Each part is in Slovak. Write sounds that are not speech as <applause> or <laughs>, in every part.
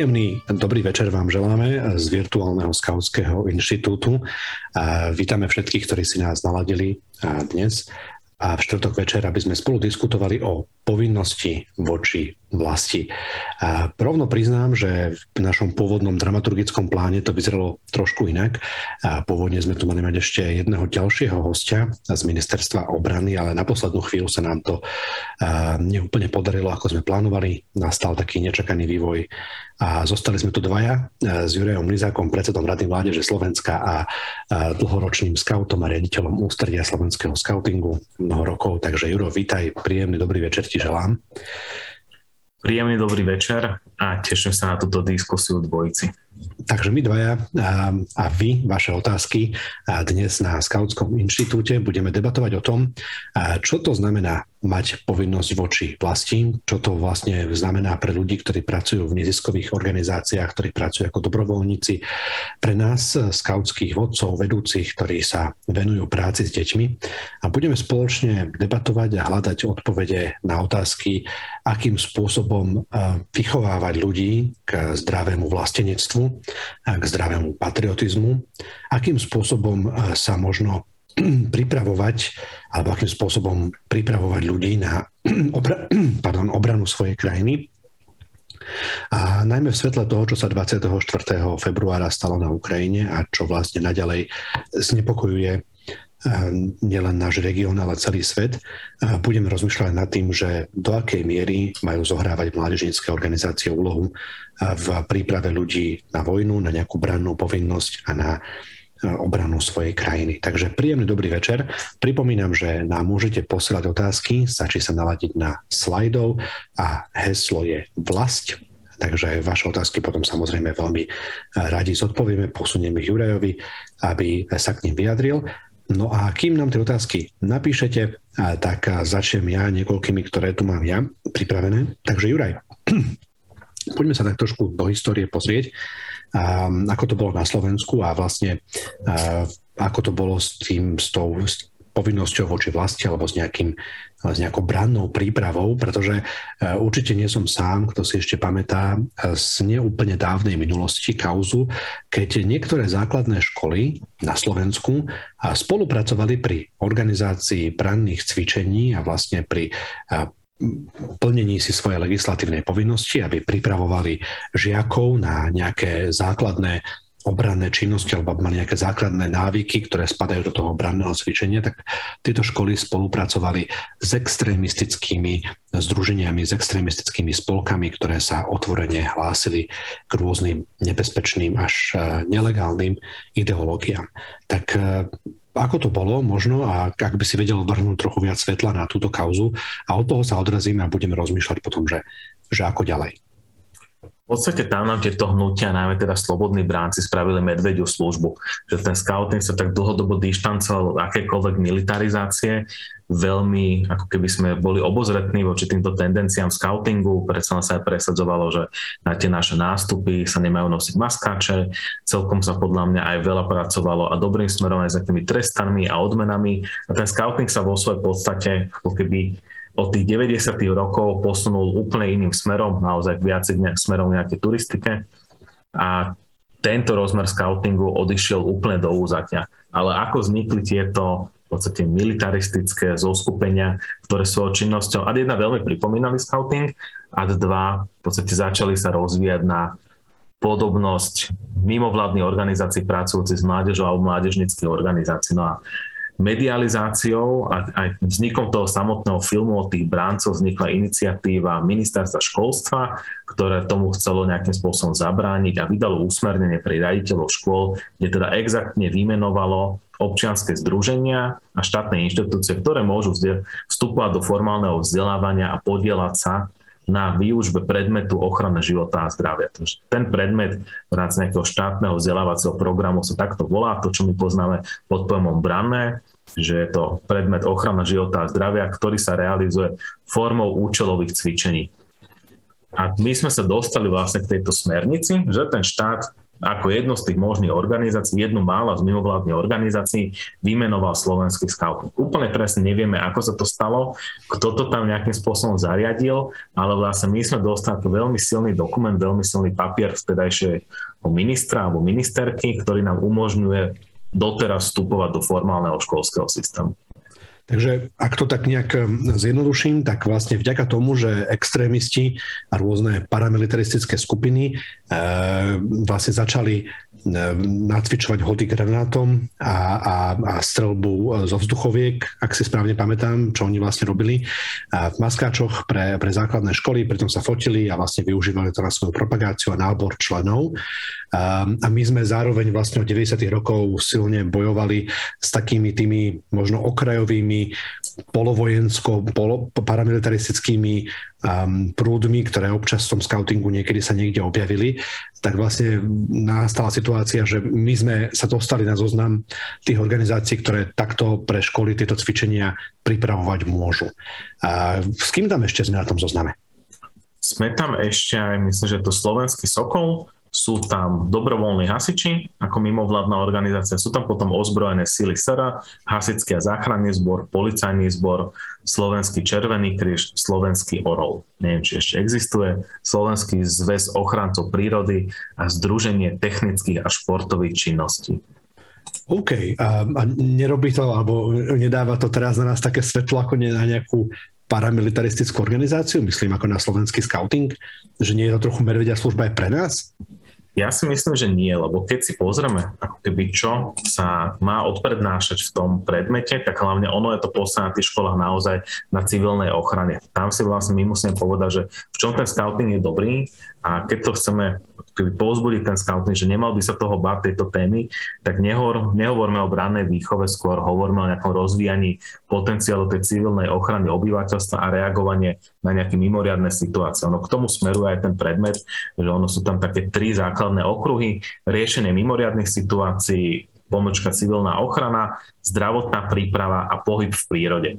Príjemný dobrý večer vám želáme z virtuálneho skautského inštitútu. Vítame všetkých, ktorí si nás naladili dnes a v štvrtok večer, aby sme spolu diskutovali o povinnosti voči vlasti. A rovno priznám, že v našom pôvodnom dramaturgickom pláne to vyzeralo trošku inak. A pôvodne sme tu mali mať ešte jedného ďalšieho hostia z ministerstva obrany, ale na poslednú chvíľu sa nám to neúplne podarilo, ako sme plánovali. Nastal taký nečakaný vývoj a zostali sme tu dvaja s Jurejom Lizákom, predsedom Rady mládeže Slovenska a dlhoročným skautom a riaditeľom ústredia slovenského skautingu mnoho rokov. Takže Juro, vítaj, príjemný dobrý večer ti želám. Príjemný dobrý večer a teším sa na túto diskusiu dvojici. Takže my dvaja a, vy, vaše otázky dnes na Skautskom inštitúte budeme debatovať o tom, čo to znamená mať povinnosť voči vlasti, čo to vlastne znamená pre ľudí, ktorí pracujú v neziskových organizáciách, ktorí pracujú ako dobrovoľníci, pre nás, skautských vodcov, vedúcich, ktorí sa venujú práci s deťmi a budeme spoločne debatovať a hľadať odpovede na otázky, akým spôsobom vychovávať ľudí k zdravému vlastenectvu, k zdravému patriotizmu, akým spôsobom sa možno <clears throat> pripravovať, alebo akým spôsobom pripravovať ľudí na <clears throat> obra- <clears throat> pardon, obranu svojej krajiny. A najmä v svetle toho, čo sa 24. februára stalo na Ukrajine a čo vlastne naďalej znepokojuje eh, nielen náš región, ale celý svet, budeme rozmýšľať nad tým, že do akej miery majú zohrávať mládežnícke organizácie úlohu v príprave ľudí na vojnu, na nejakú brannú povinnosť a na obranu svojej krajiny. Takže príjemný dobrý večer. Pripomínam, že nám môžete posielať otázky, stačí sa naladiť na slajdov a heslo je vlast. Takže vaše otázky potom samozrejme veľmi radi zodpovieme, posunieme Jurajovi, aby sa k ním vyjadril. No a kým nám tie otázky napíšete, tak začnem ja niekoľkými, ktoré tu mám ja pripravené. Takže Juraj, <clears throat> poďme sa tak trošku do histórie pozrieť ako to bolo na Slovensku a vlastne ako to bolo s tým, s tou povinnosťou voči vlasti alebo s, nejakým, s nejakou brannou prípravou, pretože určite nie som sám, kto si ešte pamätá z neúplne dávnej minulosti kauzu, keď niektoré základné školy na Slovensku spolupracovali pri organizácii branných cvičení a vlastne pri plnení si svojej legislatívnej povinnosti, aby pripravovali žiakov na nejaké základné obranné činnosti alebo mali nejaké základné návyky, ktoré spadajú do toho obranného cvičenia, tak tieto školy spolupracovali s extrémistickými združeniami, s extrémistickými spolkami, ktoré sa otvorene hlásili k rôznym nebezpečným až eh, nelegálnym ideológiám. Tak eh, ako to bolo možno a ak by si vedel vrhnúť trochu viac svetla na túto kauzu a od toho sa odrazíme a budeme rozmýšľať potom, že, že ako ďalej. V podstate tam nám tieto hnutia, najmä teda slobodní bránci, spravili medvediu službu. Že ten scouting sa tak dlhodobo dištancoval od akékoľvek militarizácie veľmi, ako keby sme boli obozretní voči týmto tendenciám scoutingu, predsa sa aj presadzovalo, že na tie naše nástupy sa nemajú nosiť maskáče, celkom sa podľa mňa aj veľa pracovalo a dobrým smerom aj za tými trestami a odmenami a ten scouting sa vo svojej podstate ako keby od tých 90. rokov posunul úplne iným smerom, naozaj viacej smerom nejakej turistike a tento rozmer scoutingu odišiel úplne do úzatia. Ale ako vznikli tieto podstate militaristické zoskupenia, ktoré svojou činnosťou, ad jedna veľmi pripomínali scouting, ad dva v podstate začali sa rozvíjať na podobnosť mimovládnych organizácií pracujúcich s mládežou alebo mládežnických organizácií. No a medializáciou a aj vznikom toho samotného filmu o tých bráncoch vznikla iniciatíva ministerstva školstva, ktoré tomu chcelo nejakým spôsobom zabrániť a vydalo usmernenie pre riaditeľov škôl, kde teda exaktne vymenovalo občianske združenia a štátne inštitúcie, ktoré môžu vstupovať do formálneho vzdelávania a podielať sa na výužbe predmetu ochrany života a zdravia. Ten predmet v rámci nejakého štátneho vzdelávacieho programu sa takto volá, to, čo my poznáme pod pojmom branné, že je to predmet ochrana života a zdravia, ktorý sa realizuje formou účelových cvičení. A my sme sa dostali vlastne k tejto smernici, že ten štát ako jedno z tých možných organizácií, jednu mála z mimovládnych organizácií vymenoval slovenský scout. Úplne presne nevieme, ako sa to stalo, kto to tam nejakým spôsobom zariadil, ale vlastne my sme dostali veľmi silný dokument, veľmi silný papier vtedajšieho ministra alebo ministerky, ktorý nám umožňuje doteraz vstupovať do formálneho školského systému. Takže ak to tak nejak hm, zjednoduším, tak vlastne vďaka tomu, že extrémisti a rôzne paramilitaristické skupiny e, vlastne začali nacvičovať hody granátom a, a, a strelbu zo vzduchoviek, ak si správne pamätám, čo oni vlastne robili v maskáčoch pre, pre základné školy, pritom sa fotili a vlastne využívali to na svoju propagáciu a nábor členov. A, my sme zároveň vlastne od 90. rokov silne bojovali s takými tými možno okrajovými polovojensko, polo, um, prúdmi, ktoré občas v tom scoutingu niekedy sa niekde objavili, tak vlastne nastala situácia, že my sme sa dostali na zoznam tých organizácií, ktoré takto pre školy tieto cvičenia pripravovať môžu. A s kým tam ešte sme na tom zozname? Sme tam ešte aj, myslím, že to Slovenský Sokol, sú tam dobrovoľní hasiči ako mimovládna organizácia, sú tam potom ozbrojené síly SRA, hasický a záchranný zbor, policajný zbor, Slovenský Červený kríž, Slovenský Orol. Neviem, či ešte existuje, Slovenský zväz ochrancov prírody a Združenie technických a športových činností. OK. A, a nerobí to, alebo nedáva to teraz na nás také svetlo ako na nejakú paramilitaristickú organizáciu, myslím ako na slovenský scouting, že nie je to trochu medvedia služba aj pre nás? Ja si myslím, že nie, lebo keď si pozrieme, ako keby čo sa má odprednášať v tom predmete, tak hlavne ono je to poslané na tých školách naozaj na civilnej ochrane. Tam si vlastne my musíme povedať, že v čom ten scouting je dobrý a keď to chceme keby povzbudiť ten scouting, že nemal by sa toho báť tejto témy, tak nehovor, nehovorme o brannej výchove, skôr hovoríme o nejakom rozvíjaní potenciálu tej civilnej ochrany obyvateľstva a reagovanie na nejaké mimoriadne situácie. Ono k tomu smeruje aj ten predmet, že ono sú tam také tri základné okruhy, riešenie mimoriadnych situácií, pomočka civilná ochrana, zdravotná príprava a pohyb v prírode.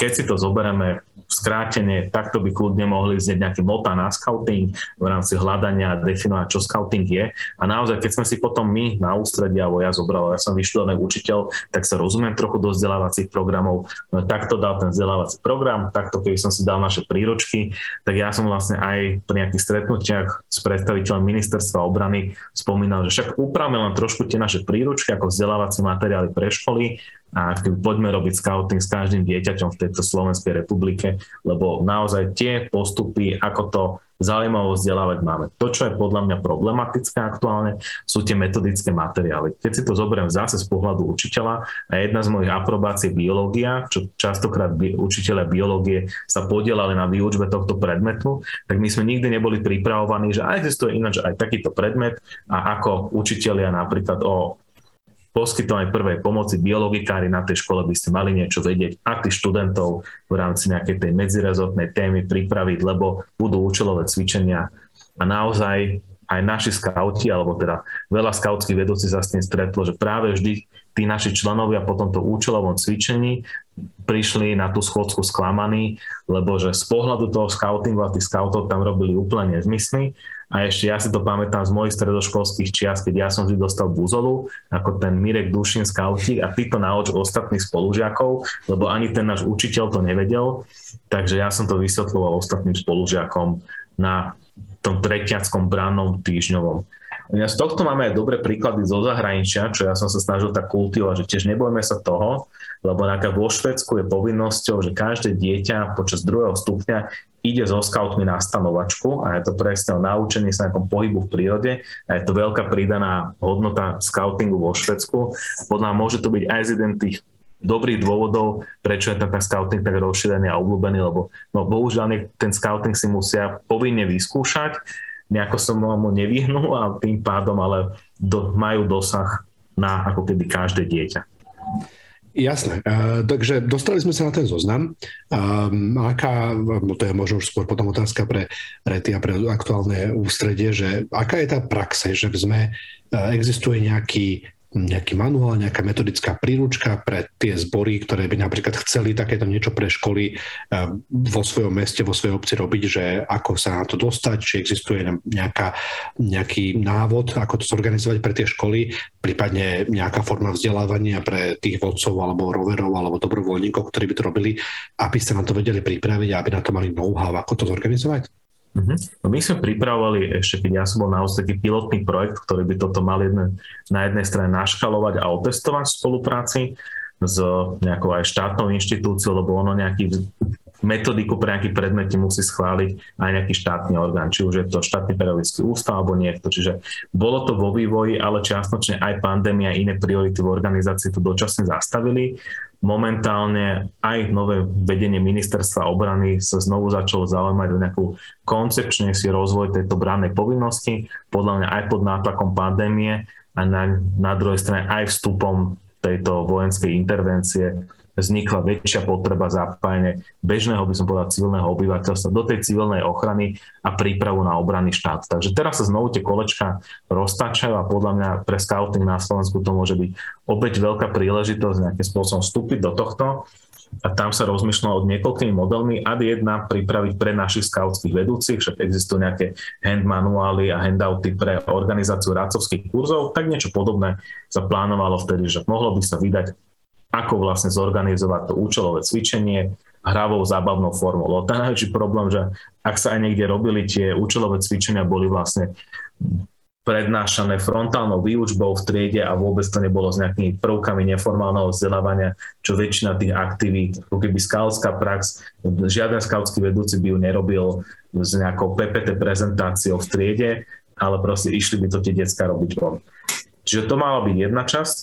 Keď si to zoberieme skrátenie, takto by kľudne mohli vznieť nejaký mota na scouting v rámci hľadania a definovať, čo scouting je. A naozaj, keď sme si potom my na ústredí, alebo ja zobral, ja som vyštudovaný učiteľ, tak sa rozumiem trochu do vzdelávacích programov. No, takto dal ten vzdelávací program, takto keby som si dal naše príročky, tak ja som vlastne aj pri nejakých stretnutiach s predstaviteľom ministerstva obrany spomínal, že však upravme len trošku tie naše príručky ako vzdelávacie materiály pre školy a poďme robiť scouting s každým dieťaťom v tejto Slovenskej republike, lebo naozaj tie postupy, ako to zaujímavo vzdelávať máme. To, čo je podľa mňa problematické aktuálne, sú tie metodické materiály. Keď si to zoberiem zase z pohľadu učiteľa a jedna z mojich aprobácií biológia, čo častokrát bi- učiteľe biológie sa podielali na výučbe tohto predmetu, tak my sme nikdy neboli pripravovaní, že existuje ináč aj takýto predmet a ako učiteľia napríklad o poskytovanie prvej pomoci biologikári na tej škole by ste mali niečo vedieť, akých študentov v rámci nejakej tej medzirezortnej témy pripraviť, lebo budú účelové cvičenia. A naozaj aj naši skauti, alebo teda veľa skautských vedúci sa s tým stretlo, že práve vždy tí naši členovia po tomto účelovom cvičení prišli na tú schodsku sklamaní, lebo že z pohľadu toho scoutingu a tých scoutov tam robili úplne nezmysly a ešte ja si to pamätám z mojich stredoškolských čias, keď ja som vždy dostal buzolu, ako ten Mirek Dušin skautík a týto na oč ostatných spolužiakov, lebo ani ten náš učiteľ to nevedel. Takže ja som to vysvetloval ostatným spolužiakom na tom tretiackom brannom týždňovom. Z tohto máme aj dobré príklady zo zahraničia, čo ja som sa snažil tak kultivovať, že tiež nebojme sa toho, lebo napríklad vo Švedsku je povinnosťou, že každé dieťa počas druhého stupňa ide so scoutmi na stanovačku a je to presne o naučení sa nejakom pohybu v prírode a je to veľká pridaná hodnota scoutingu vo Švedsku. Podľa môže to byť aj z jeden tých dobrých dôvodov, prečo je ten, ten scouting tak rozšírený a obľúbený, lebo no, bohužiaľ ten scouting si musia povinne vyskúšať, nejako som mu nevyhnul a tým pádom ale do, majú dosah na ako keby každé dieťa. Jasné. Uh, takže dostali sme sa na ten zoznam. Um, aká, to je možno už skôr potom otázka pre Rety a pre aktuálne ústredie, že aká je tá praxe, že sme, uh, existuje nejaký nejaký manuál, nejaká metodická príručka pre tie zbory, ktoré by napríklad chceli takéto niečo pre školy eh, vo svojom meste, vo svojej obci robiť, že ako sa na to dostať, či existuje nejaká, nejaký návod, ako to zorganizovať pre tie školy, prípadne nejaká forma vzdelávania pre tých vodcov alebo roverov alebo dobrovoľníkov, ktorí by to robili, aby sa na to vedeli pripraviť a aby na to mali know-how, ako to zorganizovať? Uh-huh. No my sme pripravovali ešte, keď ja som bol naozaj taký pilotný projekt, ktorý by toto mal jedne, na jednej strane naškalovať a otestovať v spolupráci s nejakou aj štátnou inštitúciou, lebo ono nejaký metodiku pre nejaký predmet musí schváliť aj nejaký štátny orgán, či už je to štátny pedagogický ústav alebo niekto. Čiže bolo to vo vývoji, ale čiastočne aj pandémia iné priority v organizácii to dočasne zastavili momentálne aj nové vedenie ministerstva obrany sa znovu začalo zaujímať o nejakú koncepčnejší rozvoj tejto brannej povinnosti, podľa mňa aj pod nátlakom pandémie a na, na druhej strane aj vstupom tejto vojenskej intervencie vznikla väčšia potreba zapájania bežného, by som povedal, civilného obyvateľstva do tej civilnej ochrany a prípravu na obranný štát. Takže teraz sa znovu tie kolečka roztačajú a podľa mňa pre scouting na Slovensku to môže byť opäť veľká príležitosť nejakým spôsobom vstúpiť do tohto a tam sa rozmýšľalo od niekoľkými modelmi. Ad jedna pripraviť pre našich skautských vedúcich, však existujú nejaké hand manuály a handouty pre organizáciu rácovských kurzov, tak niečo podobné sa plánovalo vtedy, že mohlo by sa vydať ako vlastne zorganizovať to účelové cvičenie hravou zábavnou formou. Lebo ten najväčší problém, že ak sa aj niekde robili tie účelové cvičenia, boli vlastne prednášané frontálnou výučbou v triede a vôbec to nebolo s nejakými prvkami neformálneho vzdelávania, čo väčšina tých aktivít, ako keby skautská prax, žiaden skautský vedúci by ju nerobil s nejakou PPT prezentáciou v triede, ale proste išli by to tie decka robiť von. Čiže to mala byť jedna časť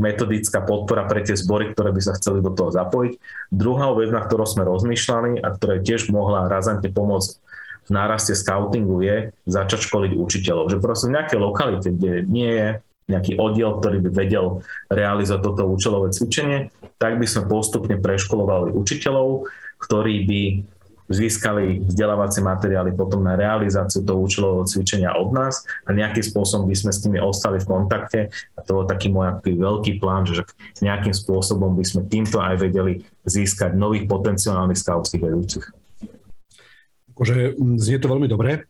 metodická podpora pre tie zbory, ktoré by sa chceli do toho zapojiť. Druhá vec, na ktorú sme rozmýšľali a ktorá tiež mohla razantne pomôcť v náraste scoutingu je začať školiť učiteľov. Že proste v nejakej lokalite, kde nie je nejaký oddiel, ktorý by vedel realizovať toto účelové cvičenie, tak by sme postupne preškolovali učiteľov, ktorí by získali vzdelávacie materiály potom na realizáciu toho účelového cvičenia od nás a nejakým spôsobom by sme s nimi ostali v kontakte a to bol taký môj veľký plán, že nejakým spôsobom by sme týmto aj vedeli získať nových potenciálnych skautských vedúcich. Akože znie to veľmi dobre.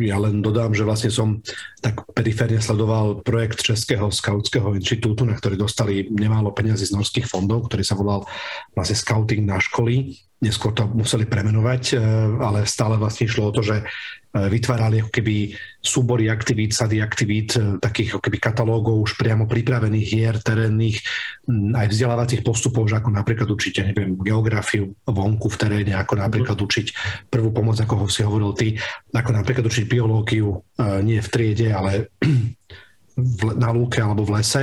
Ja len dodám, že vlastne som tak periférne sledoval projekt Českého skautského inštitútu, na ktorý dostali nemálo peniazy z norských fondov, ktorý sa volal vlastne Scouting na školy neskôr to museli premenovať, e, ale stále vlastne išlo o to, že e, vytvárali ako keby súbory aktivít, sady aktivít, e, takých ako keby katalógov už priamo pripravených hier, terénnych, aj vzdelávacích postupov, že ako napríklad učiť, neviem, geografiu vonku v teréne, ako napríklad mhm. učiť prvú pomoc, ako ho si hovoril ty, ako napríklad učiť biológiu nie v triede, ale <clears throat> na lúke alebo v lese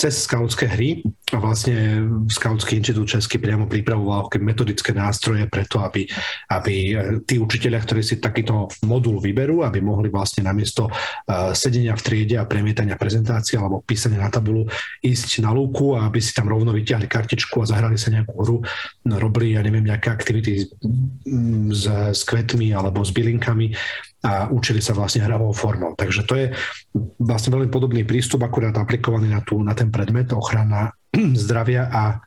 cez skautské hry a vlastne Skautský inštitút Česky priamo pripravoval metodické nástroje preto, aby, aby e, tí učiteľia, ktorí si takýto modul vyberú, aby mohli vlastne namiesto uh, sedenia v triede a premietania prezentácie alebo písania na tabulu ísť na lúku a aby si tam rovno vyťahli kartičku a zahrali sa nejakú hru, robili, ja neviem, nejaké aktivity s, s kvetmi alebo s bylinkami a učili sa vlastne hravou formou. Takže to je vlastne veľmi podobný prístup, akurát aplikovaný na, tú, na ten predmet ochrana <clears throat> zdravia a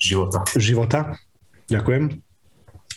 života. života. Ďakujem.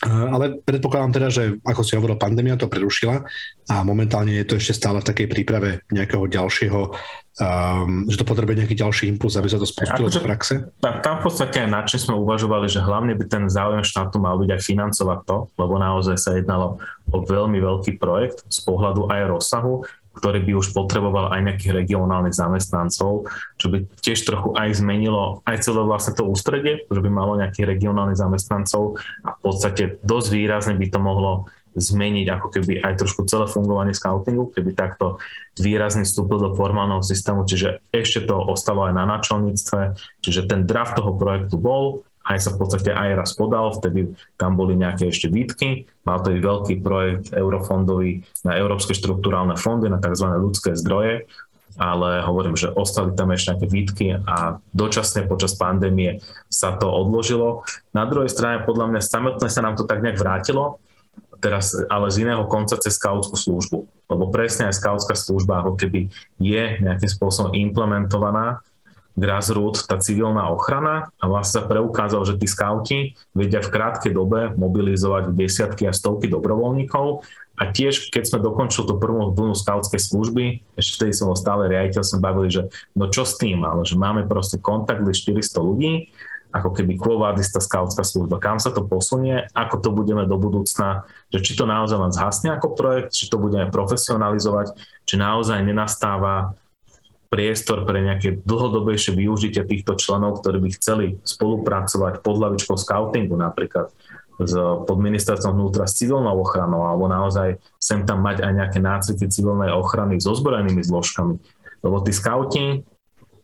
Ale predpokladám teda, že ako si hovoril, pandémia to prerušila a momentálne je to ešte stále v takej príprave nejakého ďalšieho, um, že to potrebuje nejaký ďalší impuls, aby sa to spustilo do praxe? Tam, tam v podstate aj na sme uvažovali, že hlavne by ten záujem štátu mal byť aj financovať to, lebo naozaj sa jednalo o veľmi veľký projekt z pohľadu aj rozsahu ktorý by už potreboval aj nejakých regionálnych zamestnancov, čo by tiež trochu aj zmenilo aj celé vlastne to ústredie, že by malo nejakých regionálnych zamestnancov a v podstate dosť výrazne by to mohlo zmeniť ako keby aj trošku celé fungovanie scoutingu, keby takto výrazne vstúpil do formálneho systému, čiže ešte to ostalo aj na načelníctve, čiže ten draft toho projektu bol, aj sa v podstate aj raz podal, vtedy tam boli nejaké ešte výtky, mal to byť veľký projekt eurofondový na európske štruktúrálne fondy, na tzv. ľudské zdroje, ale hovorím, že ostali tam ešte nejaké výtky a dočasne počas pandémie sa to odložilo. Na druhej strane, podľa mňa samotné sa nám to tak nejak vrátilo, teraz ale z iného konca cez skautskú službu. Lebo presne aj skautská služba ako keby je nejakým spôsobom implementovaná grassroot, tá civilná ochrana a vlastne sa preukázalo, že tí skauti vedia v krátkej dobe mobilizovať desiatky a stovky dobrovoľníkov a tiež, keď sme dokončili tú prvú vlnu skautskej služby, ešte vtedy som bol stále riaditeľ, som bavili, že no čo s tým, ale že máme proste kontakt 400 ľudí, ako keby kvovádista skautská služba, kam sa to posunie, ako to budeme do budúcna, že či to naozaj len zhasne ako projekt, či to budeme profesionalizovať, či naozaj nenastáva priestor pre nejaké dlhodobejšie využitie týchto členov, ktorí by chceli spolupracovať pod hlavičkou scoutingu napríklad s, pod ministerstvom vnútra s civilnou ochranou alebo naozaj sem tam mať aj nejaké nácviky civilnej ochrany so zbrojenými zložkami. Lebo tí scouti,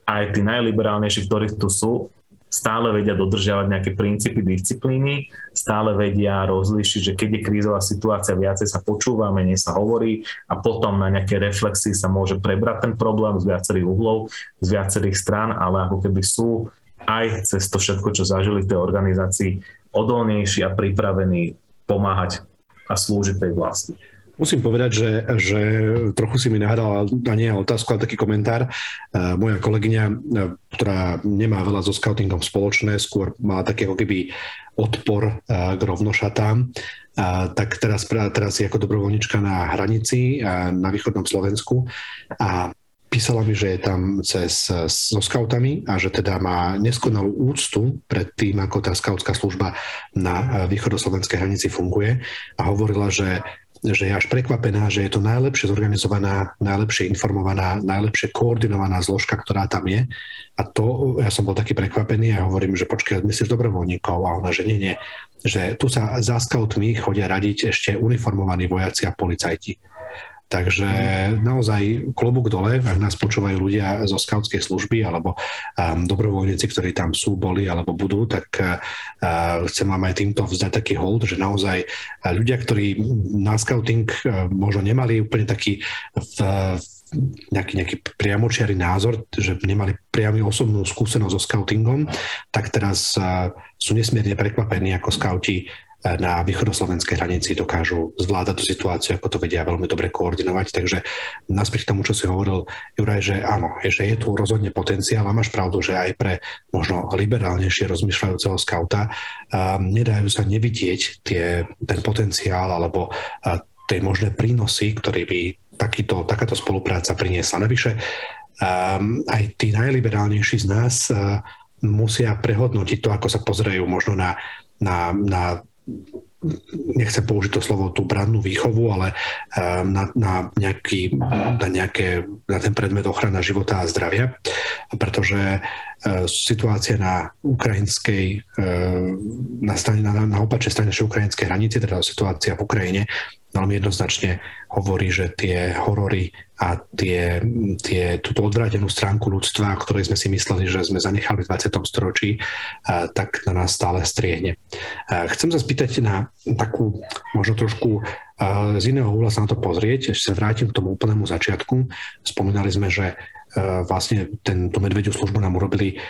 aj tí najliberálnejší, ktorí tu sú, stále vedia dodržiavať nejaké princípy disciplíny, stále vedia rozlíšiť, že keď je krízová situácia, viacej sa počúva, menej sa hovorí a potom na nejaké reflexy sa môže prebrať ten problém z viacerých uhlov, z viacerých strán, ale ako keby sú aj cez to všetko, čo zažili v tej organizácii, odolnejší a pripravení pomáhať a slúžiť tej vlasti. Musím povedať, že, že trochu si mi nahral, a nie otázku, ale taký komentár. Moja kolegyňa, ktorá nemá veľa so scoutingom spoločné, skôr má taký ako keby odpor k rovnošatám, tak teraz, teraz je ako dobrovoľnička na hranici na východnom Slovensku a písala mi, že je tam cez, so skautami a že teda má neskonalú úctu pred tým, ako tá skautská služba na východoslovenskej hranici funguje a hovorila, že že je až prekvapená, že je to najlepšie zorganizovaná, najlepšie informovaná, najlepšie koordinovaná zložka, ktorá tam je. A to, ja som bol taký prekvapený a hovorím, že počkaj, myslíš dobrovoľníkov? A ona, že nie, nie. Že tu sa za scoutmi chodia radiť ešte uniformovaní vojaci a policajti Takže naozaj klobúk dole, ak nás počúvajú ľudia zo skautskej služby alebo um, dobrovoľníci, ktorí tam sú, boli alebo budú, tak uh, chcem vám aj týmto vzdať taký hold, že naozaj uh, ľudia, ktorí na scouting uh, možno nemali úplne taký v, nejaký, nejaký priamočiarý názor, že nemali priamy osobnú skúsenosť so scoutingom, tak teraz uh, sú nesmierne prekvapení ako skauti na východoslovenskej hranici dokážu zvládať tú situáciu, ako to vedia veľmi dobre koordinovať. Takže naspäť k tomu, čo si hovoril, Juraj, že áno, že je tu rozhodne potenciál a máš pravdu, že aj pre možno liberálnejšie rozmýšľajúceho skauta um, nedajú sa nevidieť tie, ten potenciál alebo uh, tie možné prínosy, ktoré by takýto, takáto spolupráca priniesla. Navyše, um, aj tí najliberálnejší z nás uh, musia prehodnotiť to, ako sa pozerajú možno na, na, na うん nechcem použiť to slovo tú brannú výchovu, ale ehm, na, na, nejaký, na, nejaké, na ten predmet ochrana života a zdravia, pretože e, situácia na ukrajinskej, e, na, strane, na, na opačnej strane ukrajinskej hranice, teda situácia v Ukrajine, veľmi jednoznačne hovorí, že tie horory a tie, tie, túto odvrátenú stránku ľudstva, ktorej sme si mysleli, že sme zanechali v 20. storočí, tak na nás stále striehne. Chcem sa spýtať na takú možno trošku z iného uhla sa na to pozrieť. Ešte sa vrátim k tomu úplnému začiatku. Spomínali sme, že vlastne ten, tú medvediu službu nám urobili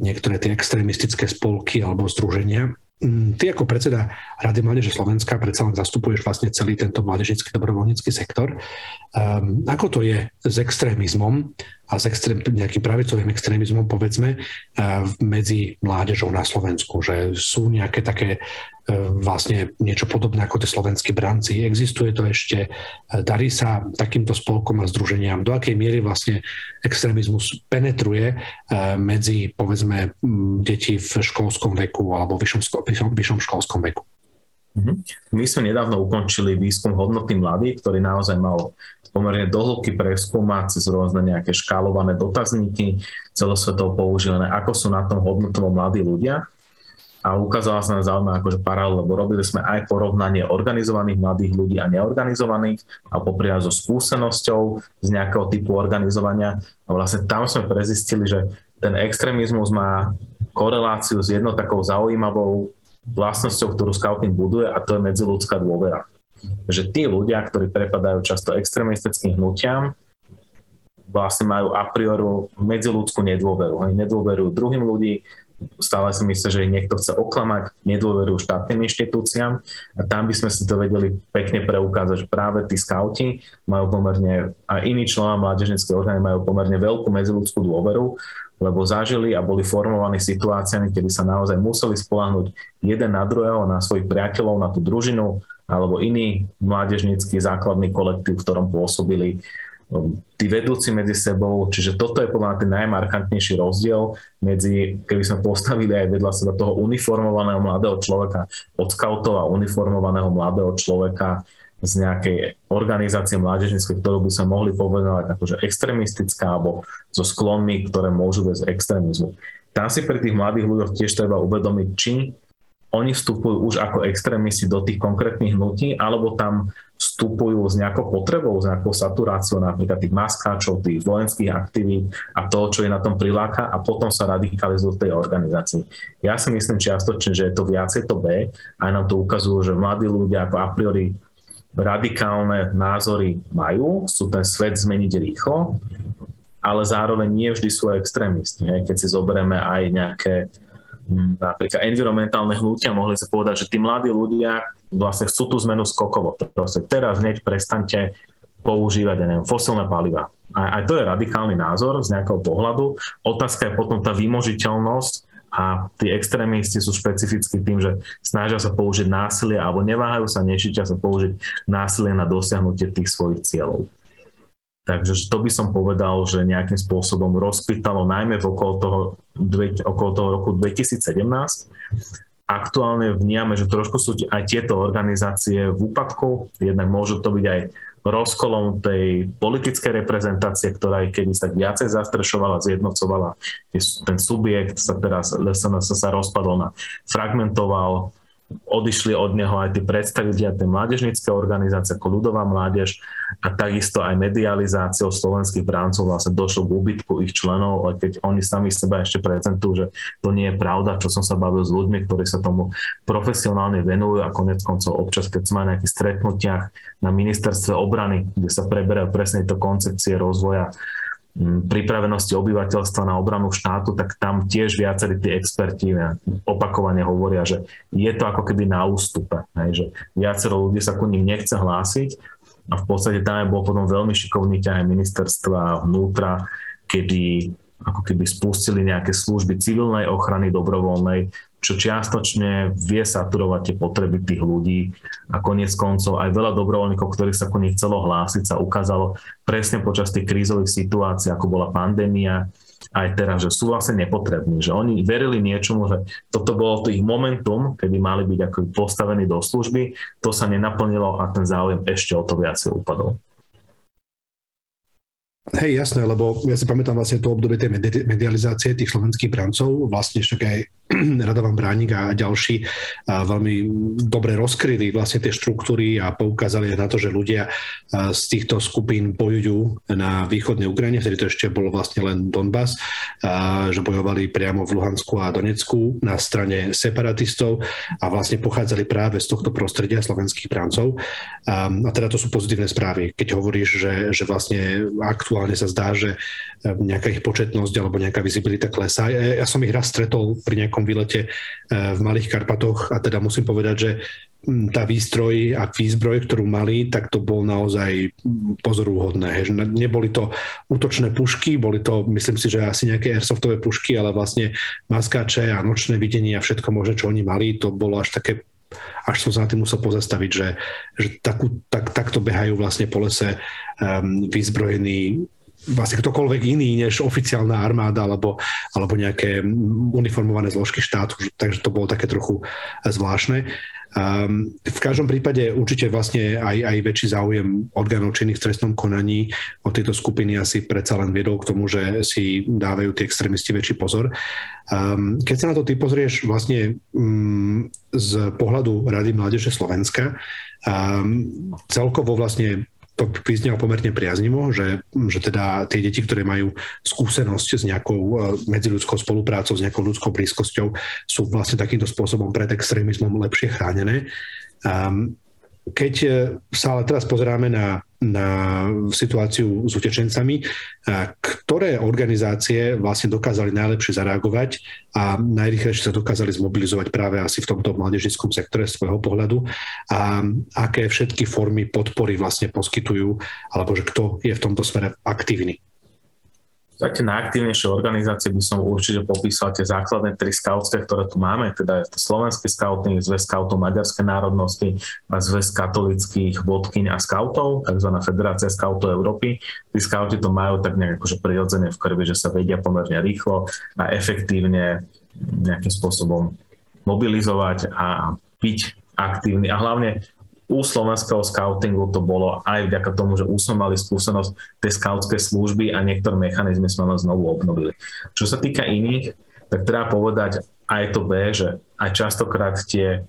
niektoré tie extrémistické spolky alebo združenia, Mm, ty ako predseda Rady Mládeže Slovenska predsa len zastupuješ vlastne celý tento mládežnický dobrovoľnícky sektor. Um, ako to je s extrémizmom a s extrém, nejakým pravicovým extrémizmom, povedzme, uh, medzi mládežou na Slovensku? Že sú nejaké také vlastne niečo podobné ako tie slovenskí branci? Existuje to ešte? Uh, darí sa takýmto spolkom a združeniam? Do akej miery vlastne extrémizmus penetruje medzi, povedzme, deti v školskom veku alebo vyššom školskom veku. Mhm. My sme nedávno ukončili výskum hodnoty mladých, ktorý naozaj mal pomerne dohlbky preskúmať cez rôzne nejaké škálované dotazníky, celosvetovo používané, ako sú na tom hodnotovo mladí ľudia. A ukázala sa nám zaujímavé akože paralel, lebo robili sme aj porovnanie organizovaných mladých ľudí a neorganizovaných a popriať so skúsenosťou z nejakého typu organizovania. A vlastne tam sme prezistili, že ten extrémizmus má koreláciu s jednou takou zaujímavou vlastnosťou, ktorú scouting buduje a to je medziludská dôvera. Že tí ľudia, ktorí prepadajú často extrémistickým hnutiam, vlastne majú a priori medziludskú nedôveru. Oni nedôverujú druhým ľudí, stále si myslí, že niekto chce oklamať, nedôverujú štátnym inštitúciám. A tam by sme si to vedeli pekne preukázať, že práve tí skauti majú pomerne, a iní členovia mládežnickej orgány majú pomerne veľkú medziludskú dôveru, lebo zažili a boli formovaní situáciami, kedy sa naozaj museli spolahnuť jeden na druhého, na svojich priateľov, na tú družinu alebo iný mládežnický základný kolektív, v ktorom pôsobili tí vedúci medzi sebou, čiže toto je podľa mňa ten najmarkantnejší rozdiel medzi, keby sme postavili aj vedľa seba toho uniformovaného mladého človeka od skautov a uniformovaného mladého človeka z nejakej organizácie mládežníckej, ktorú by sme mohli povedať akože extremistická alebo so sklonmi, ktoré môžu viesť extrémizmu. Tam si pri tých mladých ľuďoch tiež treba uvedomiť, či oni vstupujú už ako extrémisti do tých konkrétnych hnutí, alebo tam vstupujú s nejakou potrebou, s nejakou saturáciou napríklad tých maskáčov, tých vojenských aktivít a to, čo je na tom priláka a potom sa radikalizujú v tej organizácii. Ja si myslím čiastočne, že je to viacej to B, aj nám to ukazujú, že mladí ľudia ako a priori radikálne názory majú, sú ten svet zmeniť rýchlo, ale zároveň nie vždy sú extrémisti. Keď si zoberieme aj nejaké napríklad environmentálne hnutia, mohli sa povedať, že tí mladí ľudia vlastne chcú tú zmenu skokovo. Proste teraz hneď prestante používať, ja neviem, fosilné paliva. A aj to je radikálny názor z nejakého pohľadu. Otázka je potom tá vymožiteľnosť a tí extrémisti sú špecificky tým, že snažia sa použiť násilie alebo neváhajú sa, nešitia sa použiť násilie na dosiahnutie tých svojich cieľov. Takže to by som povedal, že nejakým spôsobom rozpýtalo najmä v okolo toho, okolo toho roku 2017. Aktuálne vnímame, že trošku sú aj tieto organizácie v úpadku, jednak môžu to byť aj rozkolom tej politickej reprezentácie, ktorá aj kedy sa viacej zastrešovala, zjednocovala. Ten subjekt sa teraz, SNS sa rozpadol na fragmentoval, odišli od neho aj tí predstaviteľia tej mládežnícke organizácie ako ľudová mládež a takisto aj medializáciou slovenských bráncov vlastne došlo k úbytku ich členov, aj keď oni sami seba ešte prezentujú, že to nie je pravda, čo som sa bavil s ľuďmi, ktorí sa tomu profesionálne venujú a konec koncov občas, keď sme na nejakých stretnutiach na ministerstve obrany, kde sa preberajú presne to koncepcie rozvoja pripravenosti obyvateľstva na obranu štátu, tak tam tiež viacerí tí experti opakovane hovoria, že je to ako keby na ústupe, hej, že viacero ľudí sa ku ním nechce hlásiť a v podstate tam bol potom veľmi šikovný ťah ministerstva vnútra, kedy ako keby spustili nejaké služby civilnej ochrany dobrovoľnej, čo čiastočne vie saturovať tie potreby tých ľudí a konec koncov aj veľa dobrovoľníkov, ktorých sa ku nich chcelo hlásiť, sa ukázalo presne počas tých krízových situácií, ako bola pandémia, aj teraz, že sú vlastne nepotrební, že oni verili niečomu, že toto bolo to ich momentum, kedy mali byť ako postavení do služby, to sa nenaplnilo a ten záujem ešte o to viacej upadol. Hej, jasné, lebo ja si pamätám vlastne to obdobie tej medializácie tých slovenských brancov, vlastne však aj <clears throat> Radovan Bránik a ďalší veľmi dobre rozkryli vlastne tie štruktúry a poukázali na to, že ľudia z týchto skupín bojujú na východnej Ukrajine, vtedy to ešte bolo vlastne len Donbass, že bojovali priamo v Luhansku a Donecku na strane separatistov a vlastne pochádzali práve z tohto prostredia slovenských brancov. A, teda to sú pozitívne správy, keď hovoríš, že, že vlastne aktu aktuálne sa zdá, že e, nejaká ich početnosť alebo nejaká vizibilita klesá. Ja som ich raz stretol pri nejakom výlete e, v Malých Karpatoch a teda musím povedať, že tá výstroj a výzbroj, ktorú mali, tak to bol naozaj pozorúhodné. Že neboli to útočné pušky, boli to, myslím si, že asi nejaké airsoftové pušky, ale vlastne maskáče a nočné videnie a všetko možné, čo oni mali, to bolo až také až som sa na tým musel pozastaviť, že, že takú, tak, takto behajú vlastne po lese um, vyzbrojení vlastne ktokoľvek iný než oficiálna armáda alebo, alebo nejaké uniformované zložky štátu, takže to bolo také trochu zvláštne. Um, v každom prípade určite vlastne aj, aj väčší záujem orgánov činných v trestnom konaní o tejto skupiny asi predsa len viedol k tomu, že si dávajú tí extrémisti väčší pozor. Um, keď sa na to ty pozrieš vlastne um, z pohľadu Rady Mládeže Slovenska, um, celkovo vlastne to vyznelo pomerne priaznivo, že, že teda tie deti, ktoré majú skúsenosť s nejakou e, medziľudskou spoluprácou, s nejakou ľudskou blízkosťou, sú vlastne takýmto spôsobom pred extrémizmom lepšie chránené. Um, keď e, sa ale teraz pozeráme na na situáciu s utečencami, ktoré organizácie vlastne dokázali najlepšie zareagovať a najrychlejšie sa dokázali zmobilizovať práve asi v tomto mládežnickom sektore svojho pohľadu a aké všetky formy podpory vlastne poskytujú, alebo že kto je v tomto smere aktívny. Také najaktívnejšie organizácie by som určite popísal tie základné tri skautské, ktoré tu máme, teda je to Slovenský skauting, Zväz skautov maďarskej národnosti a Zväz katolických vodkyň a skautov, tzv. Federácia skautov Európy. Tí skauti to majú tak nejak akože prirodzene v krvi, že sa vedia pomerne rýchlo a efektívne nejakým spôsobom mobilizovať a byť aktívny a hlavne u slovenského scoutingu to bolo aj vďaka tomu, že už sme mali skúsenosť tej scoutskej služby a niektoré mechanizmy sme len znovu obnovili. Čo sa týka iných, tak treba povedať aj to B, že aj častokrát tie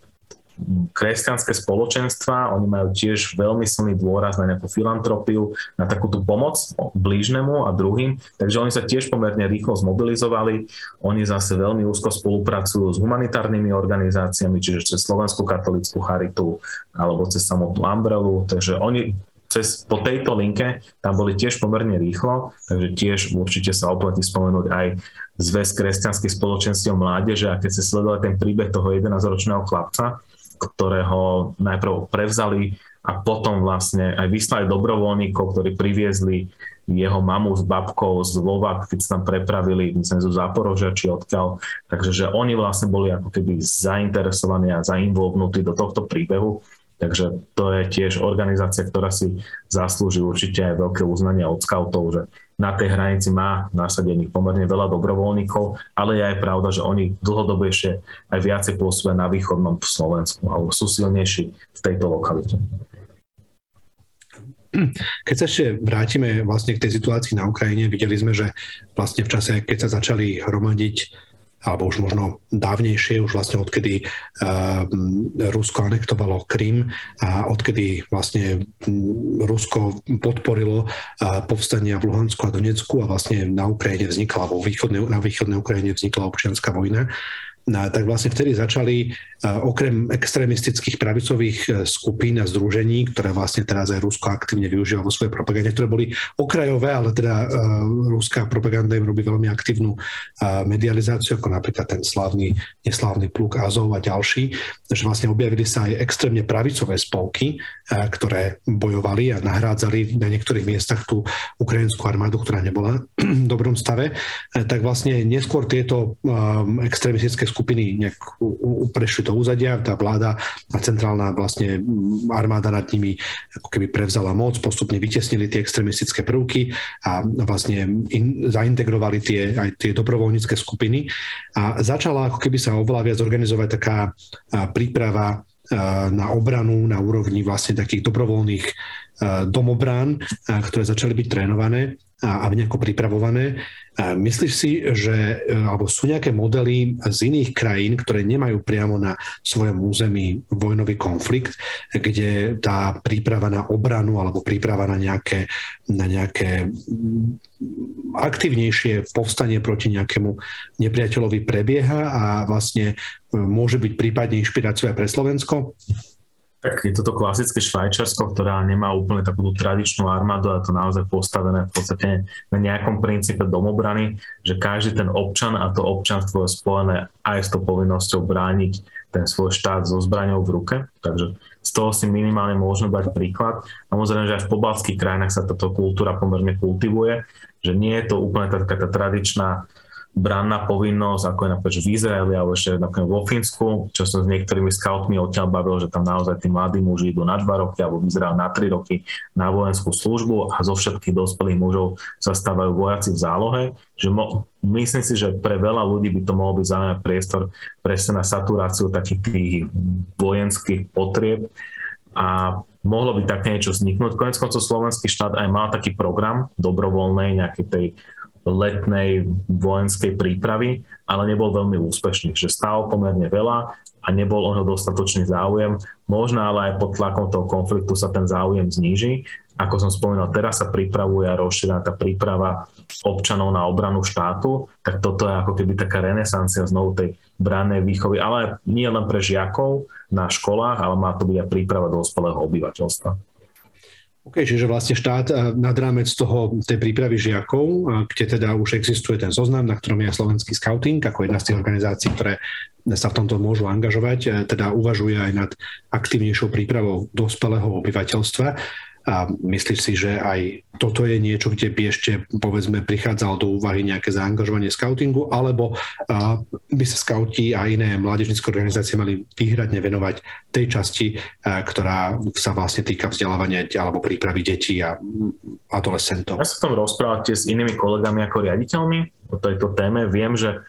kresťanské spoločenstva, oni majú tiež veľmi silný dôraz na nejakú filantropiu, na takúto pomoc blížnemu a druhým, takže oni sa tiež pomerne rýchlo zmobilizovali, oni zase veľmi úzko spolupracujú s humanitárnymi organizáciami, čiže cez Slovenskú katolickú charitu alebo cez samotnú Umbrelu, takže oni cez, po tejto linke tam boli tiež pomerne rýchlo, takže tiež určite sa oplatí spomenúť aj Zväz kresťanských spoločenstiev mládeže a keď ste sledovali ten príbeh toho 11-ročného chlapca, ktorého najprv prevzali a potom vlastne aj vyslali dobrovoľníkov, ktorí priviezli jeho mamu s babkou z Lovak, keď sa tam prepravili, myslím, zo Zaporožia či odkiaľ. Takže že oni vlastne boli ako keby zainteresovaní a zainvolvnutí do tohto príbehu. Takže to je tiež organizácia, ktorá si zaslúži určite aj veľké uznanie od scoutov, že na tej hranici má nasadených pomerne veľa dobrovoľníkov, ale je aj pravda, že oni dlhodobejšie aj viacej pôsobia na východnom Slovensku alebo sú silnejší v tejto lokalite. Keď sa ešte vrátime vlastne k tej situácii na Ukrajine, videli sme, že vlastne v čase, keď sa začali hromadiť alebo už možno dávnejšie, už vlastne odkedy uh, Rusko anektovalo Krym a odkedy vlastne Rusko podporilo uh, povstania v Luhansku a Donecku a vlastne na Ukrajine vznikla, vo východnej, na východnej Ukrajine vznikla občianská vojna, tak vlastne vtedy začali okrem extrémistických pravicových e, skupín a združení, ktoré vlastne teraz aj Rusko aktívne využíva vo svojej propagande, ktoré boli okrajové, ale teda uh, ruská propaganda im robí veľmi aktívnu uh, medializáciu, ako napríklad ten slávny, neslávny pluk Azov a ďalší, že vlastne objavili sa aj extrémne pravicové spolky, ktoré bojovali a nahrádzali na niektorých miestach tú ukrajinskú armádu, ktorá nebola <clears throat> v dobrom stave, tak vlastne neskôr tieto extrémistické skupiny nejak prešli do úzadia, tá vláda a centrálna vlastne armáda nad nimi ako keby prevzala moc, postupne vytesnili tie extremistické prvky a vlastne in, zaintegrovali tie, aj tie dobrovoľnícke skupiny. A začala ako keby sa oveľa viac organizovať taká príprava na obranu na úrovni vlastne takých dobrovoľných domobrán, ktoré začali byť trénované a, a nejako pripravované. Myslíš si, že e, alebo sú nejaké modely z iných krajín, ktoré nemajú priamo na svojom území vojnový konflikt, kde tá príprava na obranu alebo príprava na nejaké, na nejaké aktívnejšie povstanie proti nejakému nepriateľovi prebieha a vlastne môže byť prípadne inšpirácia pre Slovensko? Tak je toto klasické Švajčarsko, ktorá nemá úplne takú tradičnú armádu a to naozaj postavené v podstate na nejakom princípe domobrany, že každý ten občan a to občanstvo je spojené aj s tou povinnosťou brániť ten svoj štát so zbraňou v ruke. Takže z toho si minimálne môžeme dať príklad. Samozrejme, že aj v pobalských krajinách sa táto kultúra pomerne kultivuje, že nie je to úplne taká tá tradičná branná povinnosť, ako je napríklad v Izraeli alebo ešte napríklad vo Fínsku, čo som s niektorými scoutmi odtiaľ bavil, že tam naozaj tí mladí muži idú na 2 roky alebo v Izraeli na 3 roky na vojenskú službu a zo všetkých dospelých mužov sa stávajú vojaci v zálohe. Že mo- myslím si, že pre veľa ľudí by to mohol byť zaujímavý priestor presne na saturáciu takých tých vojenských potrieb a mohlo by také niečo vzniknúť. Konec koncov slovenský štát aj mal taký program dobrovoľnej nejakej tej letnej vojenskej prípravy, ale nebol veľmi úspešný, že stál pomerne veľa a nebol o dostatočný záujem. Možno ale aj pod tlakom toho konfliktu sa ten záujem zníži. Ako som spomínal, teraz sa pripravuje a rozšírená tá príprava občanov na obranu štátu, tak toto je ako keby taká renesancia znovu tej brannej výchovy, ale nie len pre žiakov na školách, ale má to byť aj príprava dospelého obyvateľstva. OK, čiže vlastne štát eh, nad rámec toho, tej prípravy žiakov, eh, kde teda už existuje ten zoznam, na ktorom je slovenský scouting, ako jedna z tých organizácií, ktoré sa v tomto môžu angažovať, eh, teda uvažuje aj nad aktívnejšou prípravou dospelého obyvateľstva. A myslíš si, že aj toto je niečo, kde by ešte povedzme prichádzalo do úvahy nejaké zaangažovanie scoutingu, alebo by sa scouti a iné mládežnické organizácie mali výhradne venovať tej časti, ktorá sa vlastne týka vzdelávania alebo prípravy detí a adolescentov. Ja sa tom rozprávate s inými kolegami ako riaditeľmi o tejto téme. Viem, že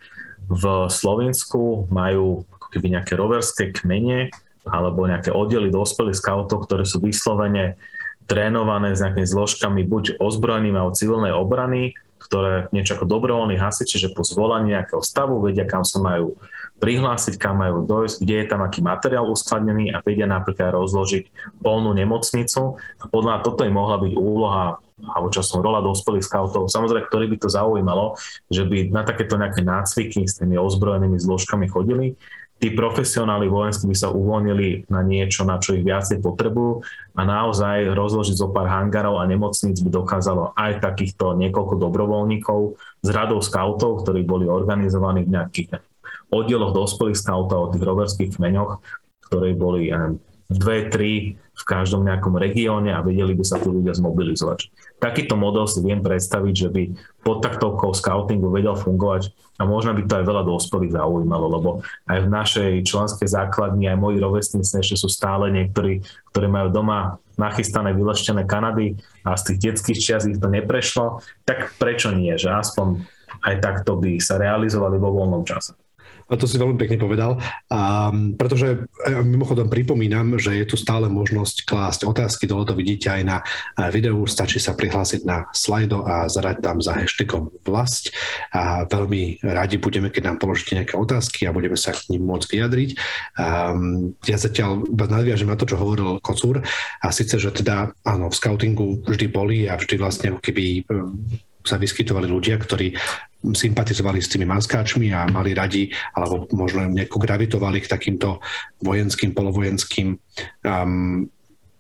v Slovensku majú ako keby nejaké roverské kmene alebo nejaké oddely dospelých scoutov, ktoré sú vyslovene trénované s nejakými zložkami buď ozbrojenými alebo civilnej obrany, ktoré niečo ako dobrovoľní hasiči, že po zvolaní nejakého stavu vedia, kam sa majú prihlásiť, kam majú dojsť, kde je tam aký materiál uskladnený a vedia napríklad rozložiť polnú nemocnicu. A podľa toto im mohla byť úloha alebo časom rola dospelých scoutov, samozrejme, ktorý by to zaujímalo, že by na takéto nejaké nácviky s tými ozbrojenými zložkami chodili tí profesionáli vojenskí by sa uvoľnili na niečo, na čo ich viacej potrebujú a naozaj rozložiť zo pár hangarov a nemocníc by dokázalo aj takýchto niekoľko dobrovoľníkov z radov scoutov, ktorí boli organizovaní v nejakých oddieloch dospelých scoutov o tých roverských kmeňoch, ktorí boli dve, tri v každom nejakom regióne a vedeli by sa tu ľudia zmobilizovať. Takýto model si viem predstaviť, že by pod taktovkou scoutingu vedel fungovať a možno by to aj veľa dospelých zaujímalo, lebo aj v našej členskej základni aj moji rovesníci ešte sú stále niektorí, ktorí majú doma nachystané vyleštené Kanady a z tých detských čias ich to neprešlo, tak prečo nie, že aspoň aj takto by sa realizovali vo voľnom čase. A to si veľmi pekne povedal. A, pretože e, mimochodom pripomínam, že je tu stále možnosť klásť otázky, dole to vidíte aj na e, videu, stačí sa prihlásiť na slajdo a zarať tam za hashtagom vlast. A veľmi radi budeme, keď nám položíte nejaké otázky a budeme sa k ním môcť vyjadriť. A, ja zatiaľ nadviažem na to, čo hovoril Kocúr a síce, že teda áno, v scoutingu vždy boli a vždy vlastne keby sa vyskytovali ľudia, ktorí sympatizovali s tými maskáčmi a mali radi, alebo možno nejako gravitovali k takýmto vojenským, polovojenským um,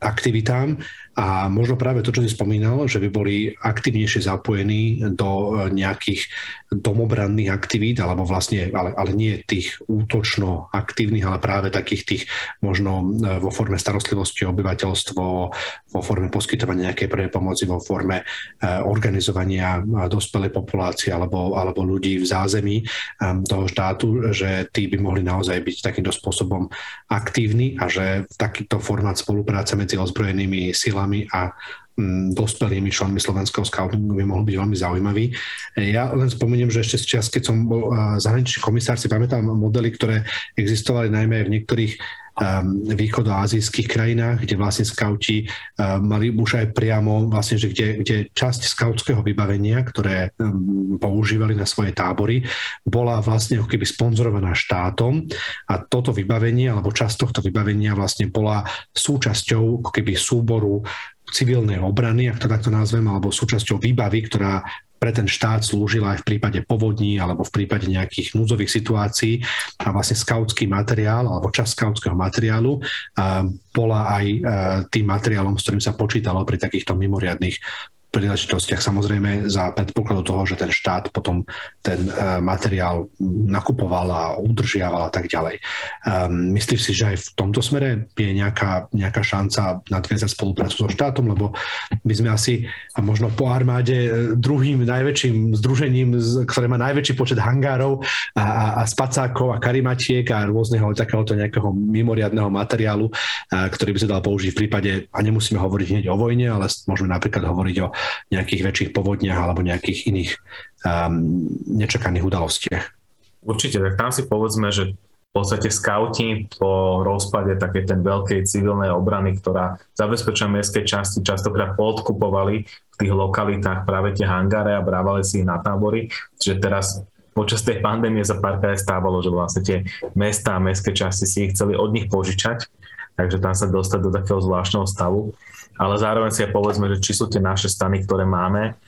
aktivitám a možno práve to, čo si spomínal, že by boli aktivnejšie zapojení do e, nejakých domobranných aktivít, alebo vlastne, ale, ale nie tých útočno aktívnych, ale práve takých tých možno e, vo forme starostlivosti obyvateľstvo, vo forme poskytovania nejakej prvej pomoci, vo forme e, organizovania dospelej populácie alebo, alebo ľudí v zázemí toho štátu, že tí by mohli naozaj byť takýmto spôsobom aktívni a že takýto formát spolupráce medzi ozbrojenými silami školami a mm, dospelými členmi slovenského scoutingu by mohol byť veľmi zaujímavý. Ja len spomeniem, že ešte z čas, keď som bol zahraničný komisár, si pamätám modely, ktoré existovali najmä v niektorých um, východoazijských krajinách, kde vlastne skauti um, mali už aj priamo vlastne, že kde, kde časť skautského vybavenia, ktoré um, používali na svoje tábory, bola vlastne ako keby sponzorovaná štátom a toto vybavenie, alebo časť tohto vybavenia vlastne bola súčasťou ako keby súboru civilnej obrany, ak to takto nazvem, alebo súčasťou výbavy, ktorá pre ten štát slúžila aj v prípade povodní alebo v prípade nejakých núdzových situácií. A vlastne skautský materiál alebo časť skautského materiálu bola aj tým materiálom, s ktorým sa počítalo pri takýchto mimoriadných príležitostiach. Samozrejme za predpokladu toho, že ten štát potom ten uh, materiál nakupoval a udržiaval a tak ďalej. Um, myslíš si, že aj v tomto smere je nejaká, nejaká šanca nadviazať spoluprácu so štátom, lebo my sme asi a možno po armáde e, druhým najväčším združením, ktoré má najväčší počet hangárov a, a, spacákov a karimatiek a rôzneho takéhoto nejakého mimoriadného materiálu, a, ktorý by sa dal použiť v prípade, a nemusíme hovoriť hneď o vojne, ale môžeme napríklad hovoriť o nejakých väčších povodniach alebo nejakých iných um, nečakaných udalostiach. Určite, tak tam si povedzme, že v podstate skauti po rozpade také ten veľkej civilnej obrany, ktorá zabezpečuje mestské časti, častokrát podkupovali v tých lokalitách práve tie hangáre a brávali si ich na tábory. Čiže teraz počas tej pandémie sa párkrát stávalo, že vlastne tie mesta a mestské časti si ich chceli od nich požičať, takže tam sa dostať do takého zvláštneho stavu. Ale zároveň si aj povedzme, že či sú tie naše stany, ktoré máme,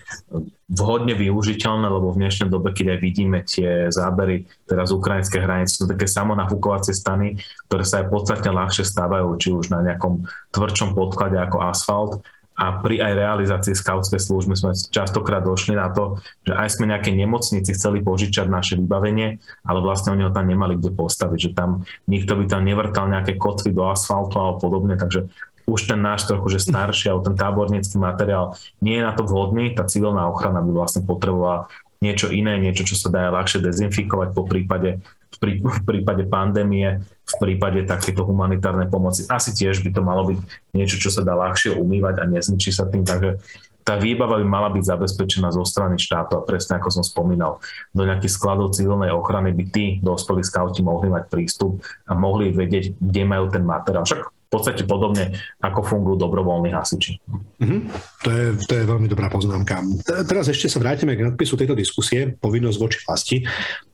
vhodne využiteľné, lebo v dnešnej dobe, keď aj vidíme tie zábery teraz ukrajinské hranice, sú také samonafúkovacie stany, ktoré sa aj podstatne ľahšie stávajú, či už na nejakom tvrdšom podklade ako asfalt a pri aj realizácii skautskej služby sme častokrát došli na to, že aj sme nejaké nemocnici chceli požičať naše vybavenie, ale vlastne oni ho tam nemali kde postaviť, že tam nikto by tam nevrtal nejaké kotvy do asfaltu alebo podobne, takže už ten náš trochu, že starší, alebo ten tábornícky materiál nie je na to vhodný, tá civilná ochrana by vlastne potrebovala niečo iné, niečo, čo sa dá ľahšie dezinfikovať po prípade v prípade pandémie, v prípade takéto humanitárnej pomoci. Asi tiež by to malo byť niečo, čo sa dá ľahšie umývať a nezničí sa tým, takže tá výbava by mala byť zabezpečená zo strany štátu a presne ako som spomínal, do nejakých skladov civilnej ochrany by tí dospelí skauti mohli mať prístup a mohli vedieť, kde majú ten materiál. Však v podstate podobne, ako fungujú dobrovoľní hasiči. Mm-hmm. To, je, to je veľmi dobrá poznámka. Teraz ešte sa vrátime k nadpisu tejto diskusie, povinnosť voči vlasti.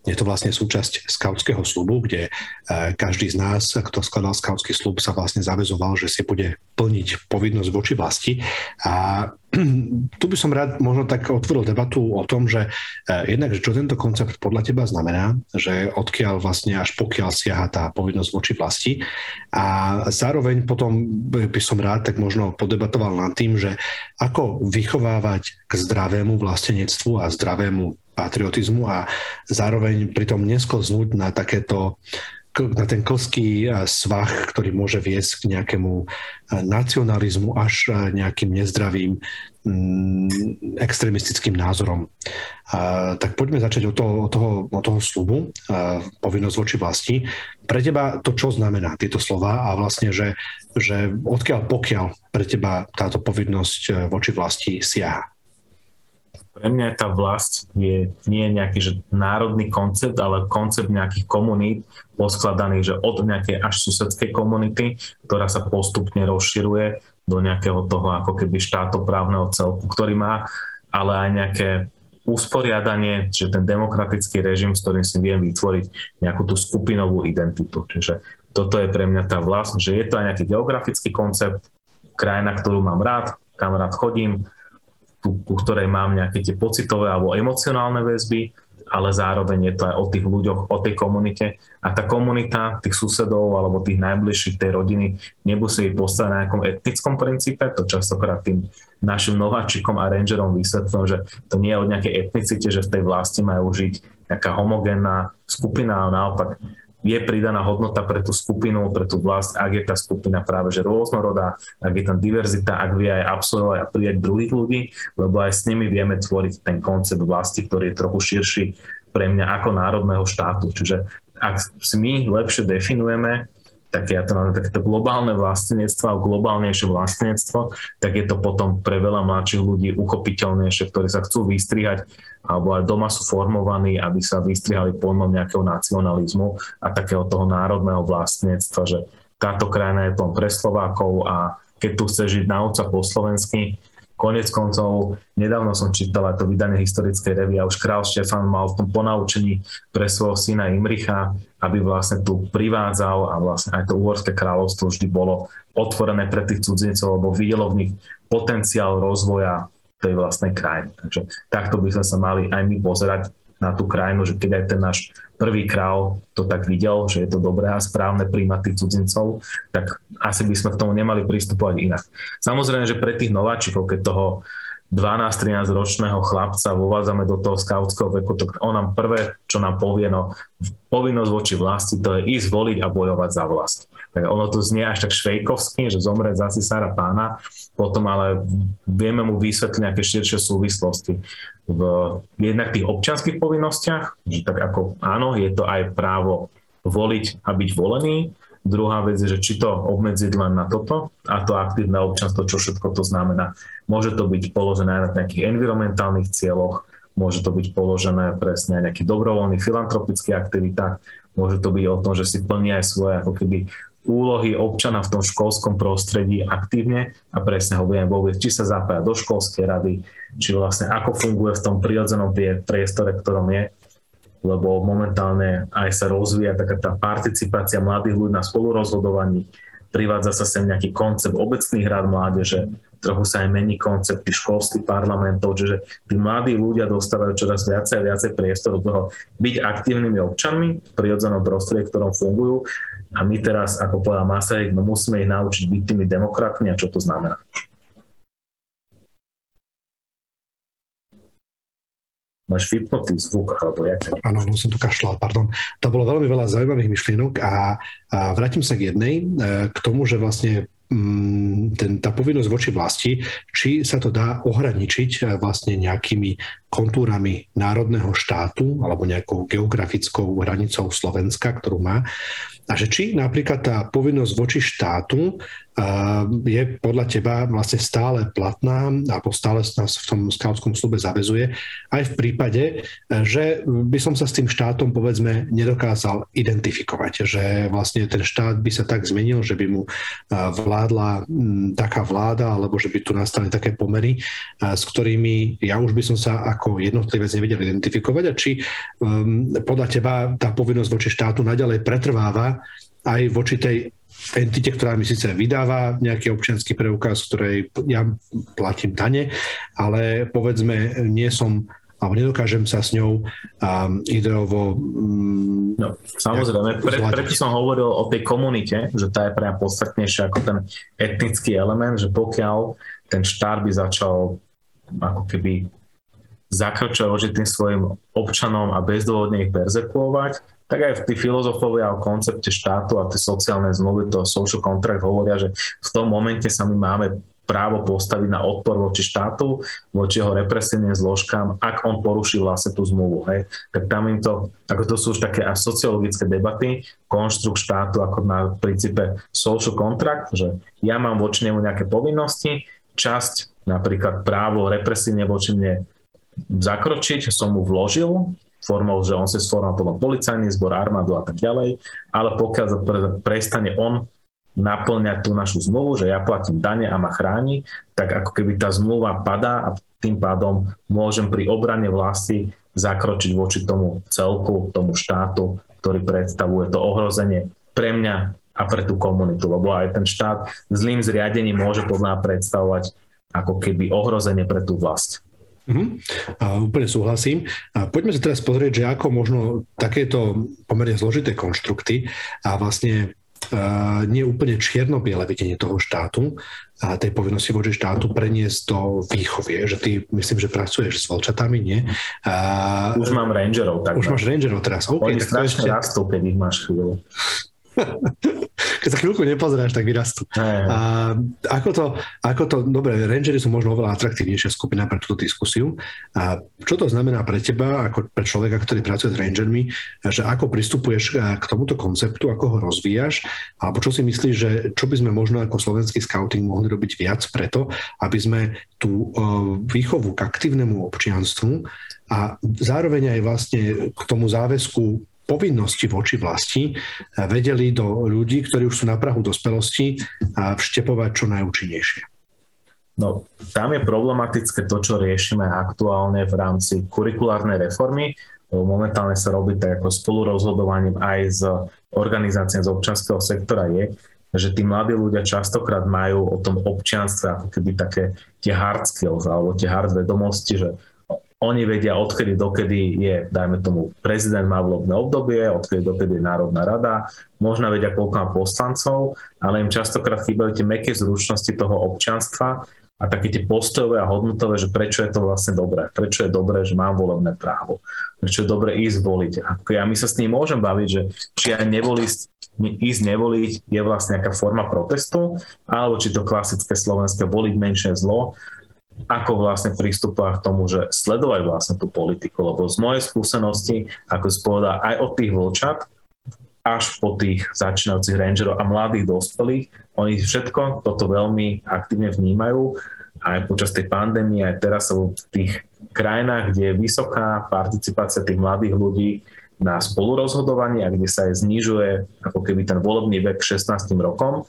Je to vlastne súčasť skautského slubu, kde e, každý z nás, kto skladal skautský slub, sa vlastne zavezoval, že si bude plniť povinnosť voči vlasti. A <clears throat> tu by som rád možno tak otvoril debatu o tom, že eh, jednak, čo tento koncept podľa teba znamená, že odkiaľ vlastne až pokiaľ siaha tá povinnosť voči vlasti a zároveň potom by som rád tak možno podebatoval nad tým, že ako vychovávať k zdravému vlastenectvu a zdravému patriotizmu a zároveň pritom nesklznúť na takéto na ten klský svah, ktorý môže viesť k nejakému nacionalizmu až nejakým nezdravým mm, extremistickým názorom. Tak poďme začať od toho, od toho, od toho slubu, povinnosť voči vlasti. Pre teba to čo znamená tieto slova a vlastne, že, že odkiaľ pokiaľ pre teba táto povinnosť voči vlasti siaha? Pre mňa tá vlast je nie nejaký že národný koncept, ale koncept nejakých komunít poskladaných že od nejakej až susedskej komunity, ktorá sa postupne rozširuje do nejakého toho ako keby štátoprávneho celku, ktorý má ale aj nejaké usporiadanie, že ten demokratický režim, s ktorým si viem vytvoriť nejakú tú skupinovú identitu. Čiže toto je pre mňa tá vlast, že je to aj nejaký geografický koncept, krajina, ktorú mám rád, kam rád chodím, ku, ku ktorej mám nejaké tie pocitové alebo emocionálne väzby, ale zároveň je to aj o tých ľuďoch, o tej komunite. A tá komunita tých susedov alebo tých najbližších tej rodiny nemusí byť postavená na nejakom etnickom princípe, to častokrát tým našim nováčikom a rangerom vysvetľujem, že to nie je o nejakej etnicite, že v tej vlasti majú žiť nejaká homogénna skupina, ale naopak je pridaná hodnota pre tú skupinu, pre tú vlast, ak je tá skupina práve že rôznorodá, ak je tam diverzita, ak vie aj absolvovať a prijať druhých ľudí, lebo aj s nimi vieme tvoriť ten koncept vlasti, ktorý je trochu širší pre mňa ako národného štátu. Čiže ak si my lepšie definujeme tak ja to mám takéto globálne vlastenectvo a globálnejšie vlastenectvo, tak je to potom pre veľa mladších ľudí uchopiteľnejšie, ktorí sa chcú vystrihať alebo aj doma sú formovaní, aby sa vystrihali pojmom nejakého nacionalizmu a takého toho národného vlastníctva, že táto krajina je tom pre Slovákov a keď tu chce žiť nauca po slovensky, Konec koncov, nedávno som čítal aj to vydanie historickej revy a už král Štefan mal v tom ponaučení pre svojho syna Imricha, aby vlastne tu privádzal a vlastne aj to uhorské kráľovstvo vždy bolo otvorené pre tých cudzincov, lebo videlo v nich potenciál rozvoja tej vlastnej krajiny. Takže takto by sme sa mali aj my pozerať na tú krajinu, že keď aj ten náš prvý král to tak videl, že je to dobré a správne príjmať tých cudzincov, tak asi by sme k tomu nemali pristupovať inak. Samozrejme, že pre tých nováčikov, keď toho 12-13 ročného chlapca vovádzame do toho skautského veku, tak on nám prvé, čo nám povie, no povinnosť voči vlasti, to je ísť voliť a bojovať za vlast. Tak ono to znie až tak švejkovsky, že zomre za cisára pána, potom ale vieme mu vysvetliť nejaké širšie súvislosti v jednak tých občianských povinnostiach, že tak ako áno, je to aj právo voliť a byť volený, Druhá vec je, že či to obmedziť len na toto a to aktívne občanstvo, čo všetko to znamená. Môže to byť položené aj na nejakých environmentálnych cieľoch, môže to byť položené presne aj nejakých dobrovoľných filantropických aktivitách, môže to byť o tom, že si plní aj svoje ako keby úlohy občana v tom školskom prostredí aktívne a presne ho budeme vôbec, či sa zapája do školskej rady, či vlastne ako funguje v tom prirodzenom priestore, ktorom je lebo momentálne aj sa rozvíja taká tá participácia mladých ľudí na spolurozhodovaní, privádza sa sem nejaký koncept obecných rád mládeže, trochu sa aj mení koncepty školských parlamentov, čiže tí mladí ľudia dostávajú čoraz viacej a viacej priestoru toho byť aktívnymi občanmi v prirodzenom prostredí, v ktorom fungujú a my teraz, ako povedal Masaryk, no musíme ich naučiť byť tými demokratmi a čo to znamená. Máš vypnutý zvuk, alebo jak? Áno, no som tu kašľal, pardon. To bolo veľmi veľa zaujímavých myšlienok a, a vrátim sa k jednej, e, k tomu, že vlastne mm, ten, tá povinnosť voči vlasti, či sa to dá ohraničiť e, vlastne nejakými kontúrami národného štátu alebo nejakou geografickou hranicou Slovenska, ktorú má. A že či napríklad tá povinnosť voči štátu je podľa teba vlastne stále platná alebo stále nás v tom skautskom slube zavezuje, aj v prípade, že by som sa s tým štátom povedzme nedokázal identifikovať, že vlastne ten štát by sa tak zmenil, že by mu vládla taká vláda alebo že by tu nastali také pomery, s ktorými ja už by som sa ako jednotlivec nevedel identifikovať. A či podľa teba tá povinnosť voči štátu naďalej pretrváva aj voči tej entite, ktorá mi síce vydáva nejaký občianský preukaz, ktorej ja platím dane, ale povedzme nie som alebo nedokážem sa s ňou um, ideovo... Um, no, samozrejme, pre, preto som hovoril o tej komunite, že tá je pre mňa podstatnejšia ako ten etnický element, že pokiaľ ten štát by začal ako keby zakročovať voči tým svojim občanom a bezdôvodne ich perzekuovať, tak aj v tých filozofovia o koncepte štátu a tie sociálne zmluvy, to social contract hovoria, že v tom momente sa my máme právo postaviť na odpor voči štátu, voči jeho represívnym zložkám, ak on poruší vlastne tú zmluvu. Hej. Tak tam im to, ako to sú už také až sociologické debaty, konštrukt štátu ako na princípe social contract, že ja mám voči nemu nejaké povinnosti, časť, napríklad právo represívne voči mne zakročiť, som mu vložil, formou, že on si sformoval potom policajný zbor, armádu a tak ďalej, ale pokiaľ prestane on naplňať tú našu zmluvu, že ja platím dane a ma chráni, tak ako keby tá zmluva padá a tým pádom môžem pri obrane vlasti zakročiť voči tomu celku, tomu štátu, ktorý predstavuje to ohrozenie pre mňa a pre tú komunitu, lebo aj ten štát zlým zriadením môže podľa predstavovať ako keby ohrozenie pre tú vlast. Uh-huh. A úplne súhlasím. A poďme sa teraz pozrieť, že ako možno takéto pomerne zložité konštrukty a vlastne uh, nie úplne čierno-biele videnie toho štátu a tej povinnosti voči štátu preniesť do výchovie, že ty myslím, že pracuješ s volčatami, nie? A, už mám rangerov. Tak už máš rangerov teraz. Okay, Oni tak strašne ešte... rastú, keď ich máš chvíľu. <laughs> Keď sa chvíľku nepozráš, tak vyrastú. A ako to, ako to, dobre, Rangery sú možno oveľa atraktívnejšia skupina pre túto diskusiu. A čo to znamená pre teba, ako pre človeka, ktorý pracuje s Rangermi, že ako pristupuješ k tomuto konceptu, ako ho rozvíjaš, alebo čo si myslíš, že čo by sme možno ako slovenský scouting mohli robiť viac preto, aby sme tú výchovu k aktívnemu občianstvu a zároveň aj vlastne k tomu záväzku povinnosti voči vlasti vedeli do ľudí, ktorí už sú na Prahu dospelosti, vštepovať čo najúčinnejšie. No, tam je problematické to, čo riešime aktuálne v rámci kurikulárnej reformy. Momentálne sa robí tak ako spolurozhodovaním aj s organizáciami z občanského sektora je, že tí mladí ľudia častokrát majú o tom občianstve ako keby také tie hard skills alebo tie hard vedomosti, že oni vedia, odkedy dokedy je, dajme tomu, prezident má volebné obdobie, odkedy dokedy je Národná rada, možno vedia, koľko má poslancov, ale im častokrát chýbajú tie meké zručnosti toho občanstva a také tie postojové a hodnotové, že prečo je to vlastne dobré, prečo je dobré, že mám volebné právo, prečo je dobré ísť voliť. Ako ja my sa s ním môžem baviť, že či aj nevoliť, ísť nevoliť je vlastne nejaká forma protestu, alebo či to klasické slovenské voliť menšie zlo, ako vlastne pristupovať k tomu, že sledovať vlastne tú politiku, lebo z mojej skúsenosti, ako si povedal, aj od tých vlčat až po tých začínajúcich rangerov a mladých dospelých, oni všetko toto veľmi aktívne vnímajú aj počas tej pandémie, aj teraz sú v tých krajinách, kde je vysoká participácia tých mladých ľudí na spolurozhodovanie a kde sa aj znižuje ako keby ten volebný vek 16 rokom,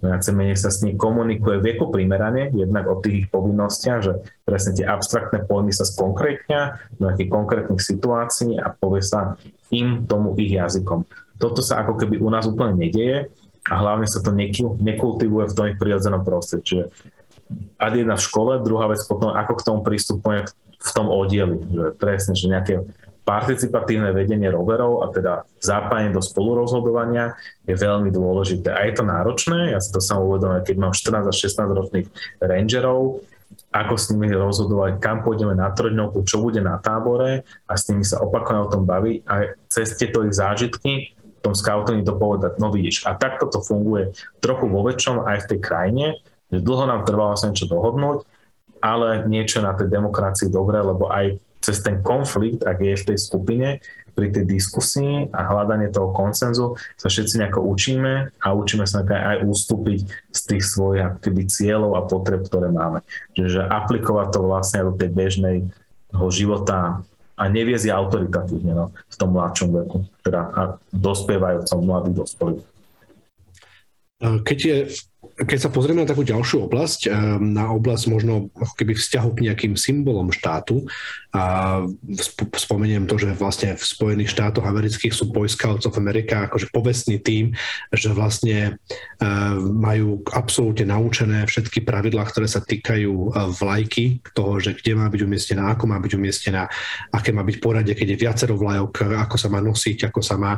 viac menej sa s ním komunikuje veku primerane, jednak o tých povinnostiach, že presne tie abstraktné pojmy sa skonkrétnia do nejakých konkrétnych situácií a povie sa im tomu ich jazykom. Toto sa ako keby u nás úplne nedieje a hlavne sa to nekultivuje v tom ich prirodzenom prostredí. Čiže ad jedna v škole, druhá vec potom, ako k tomu pristupuje v tom oddieli. Že presne, že nejaké participatívne vedenie roverov a teda zapájanie do spolurozhodovania je veľmi dôležité. A je to náročné, ja si to sám uvedomujem, keď mám 14 až 16 ročných rangerov, ako s nimi rozhodovať, kam pôjdeme na trojdňovku, čo bude na tábore a s nimi sa opakovane o tom baviť a cez tieto ich zážitky v tom scoutingu to povedať, no vidíš, a takto to funguje trochu vo väčšom aj v tej krajine, že dlho nám trvalo sa niečo dohodnúť, ale niečo na tej demokracii dobré, lebo aj cez ten konflikt, ak je v tej skupine, pri tej diskusii a hľadanie toho koncenzu sa všetci nejako učíme a učíme sa aj ústupiť z tých svojich aktivít cieľov a potreb, ktoré máme. Čiže aplikovať to vlastne do tej bežnej života a neviesť autoritatívne no, v tom mladšom veku, teda a dospievajúcom mladých dospelých. Keď je keď sa pozrieme na takú ďalšiu oblasť, eh, na oblasť možno ako keby vzťahu k nejakým symbolom štátu, a spomeniem to, že vlastne v Spojených štátoch amerických sú Boy Scouts of America akože povestný tým, že vlastne eh, majú absolútne naučené všetky pravidlá, ktoré sa týkajú eh, vlajky, toho, že kde má byť umiestnená, ako má byť umiestnená, aké má byť poradie, keď je viacero vlajok, ako sa má nosiť, ako sa má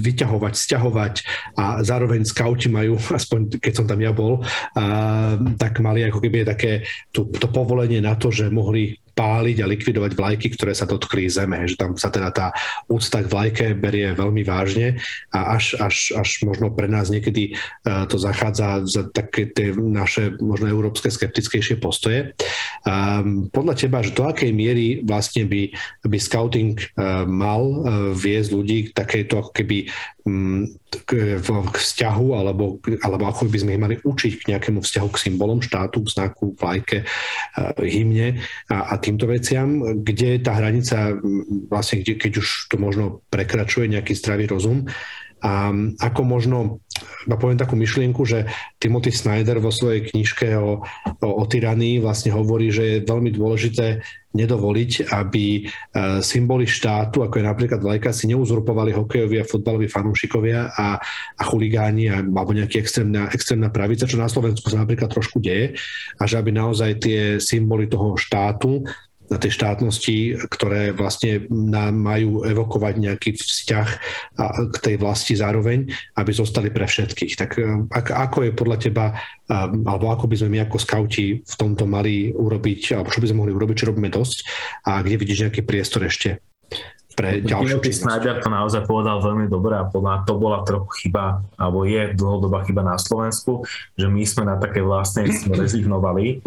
vyťahovať, stiahovať a zároveň skauti majú aspoň keď som tam ja bol, a, tak mali ako keby také to, to povolenie na to, že mohli páliť a likvidovať vlajky, ktoré sa dotkli zeme. Že tam sa teda tá úcta k vlajke berie veľmi vážne a až, až, až možno pre nás niekedy uh, to zachádza za také tie naše možno európske skeptickejšie postoje. Podľa teba, že do akej miery vlastne by, by scouting uh, mal uh, viesť ľudí k takejto ako keby k, k vzťahu alebo, alebo ako by sme ich mali učiť k nejakému vzťahu k symbolom štátu, k znaku, vlajke, uh, hymne a, a tým týmto veciam, kde tá hranica, vlastne, kde, keď už to možno prekračuje nejaký zdravý rozum. A ako možno, ja poviem takú myšlienku, že Timothy Snyder vo svojej knižke o, o, o tyranii vlastne hovorí, že je veľmi dôležité nedovoliť, aby e, symboly štátu, ako je napríklad vlajka, si neuzurpovali hokejoví a futbaloví fanúšikovia a, a chuligáni a, alebo nejaký extrémna, extrémna pravica, čo na Slovensku sa napríklad trošku deje a že aby naozaj tie symboly toho štátu na tej štátnosti, ktoré vlastne nám majú evokovať nejaký vzťah k tej vlasti zároveň, aby zostali pre všetkých. Tak e, ako je podľa teba, alebo ako by sme my ako skauti v tomto mali urobiť, alebo čo by sme mohli urobiť, čo robíme dosť a kde vidíš nejaký priestor ešte pre ďalšiu činnosť? Snyder to naozaj povedal veľmi dobre a podľa to bola trochu chyba, alebo je dlhodobá chyba na Slovensku, že my sme na také vlastne <clears throat> rezignovali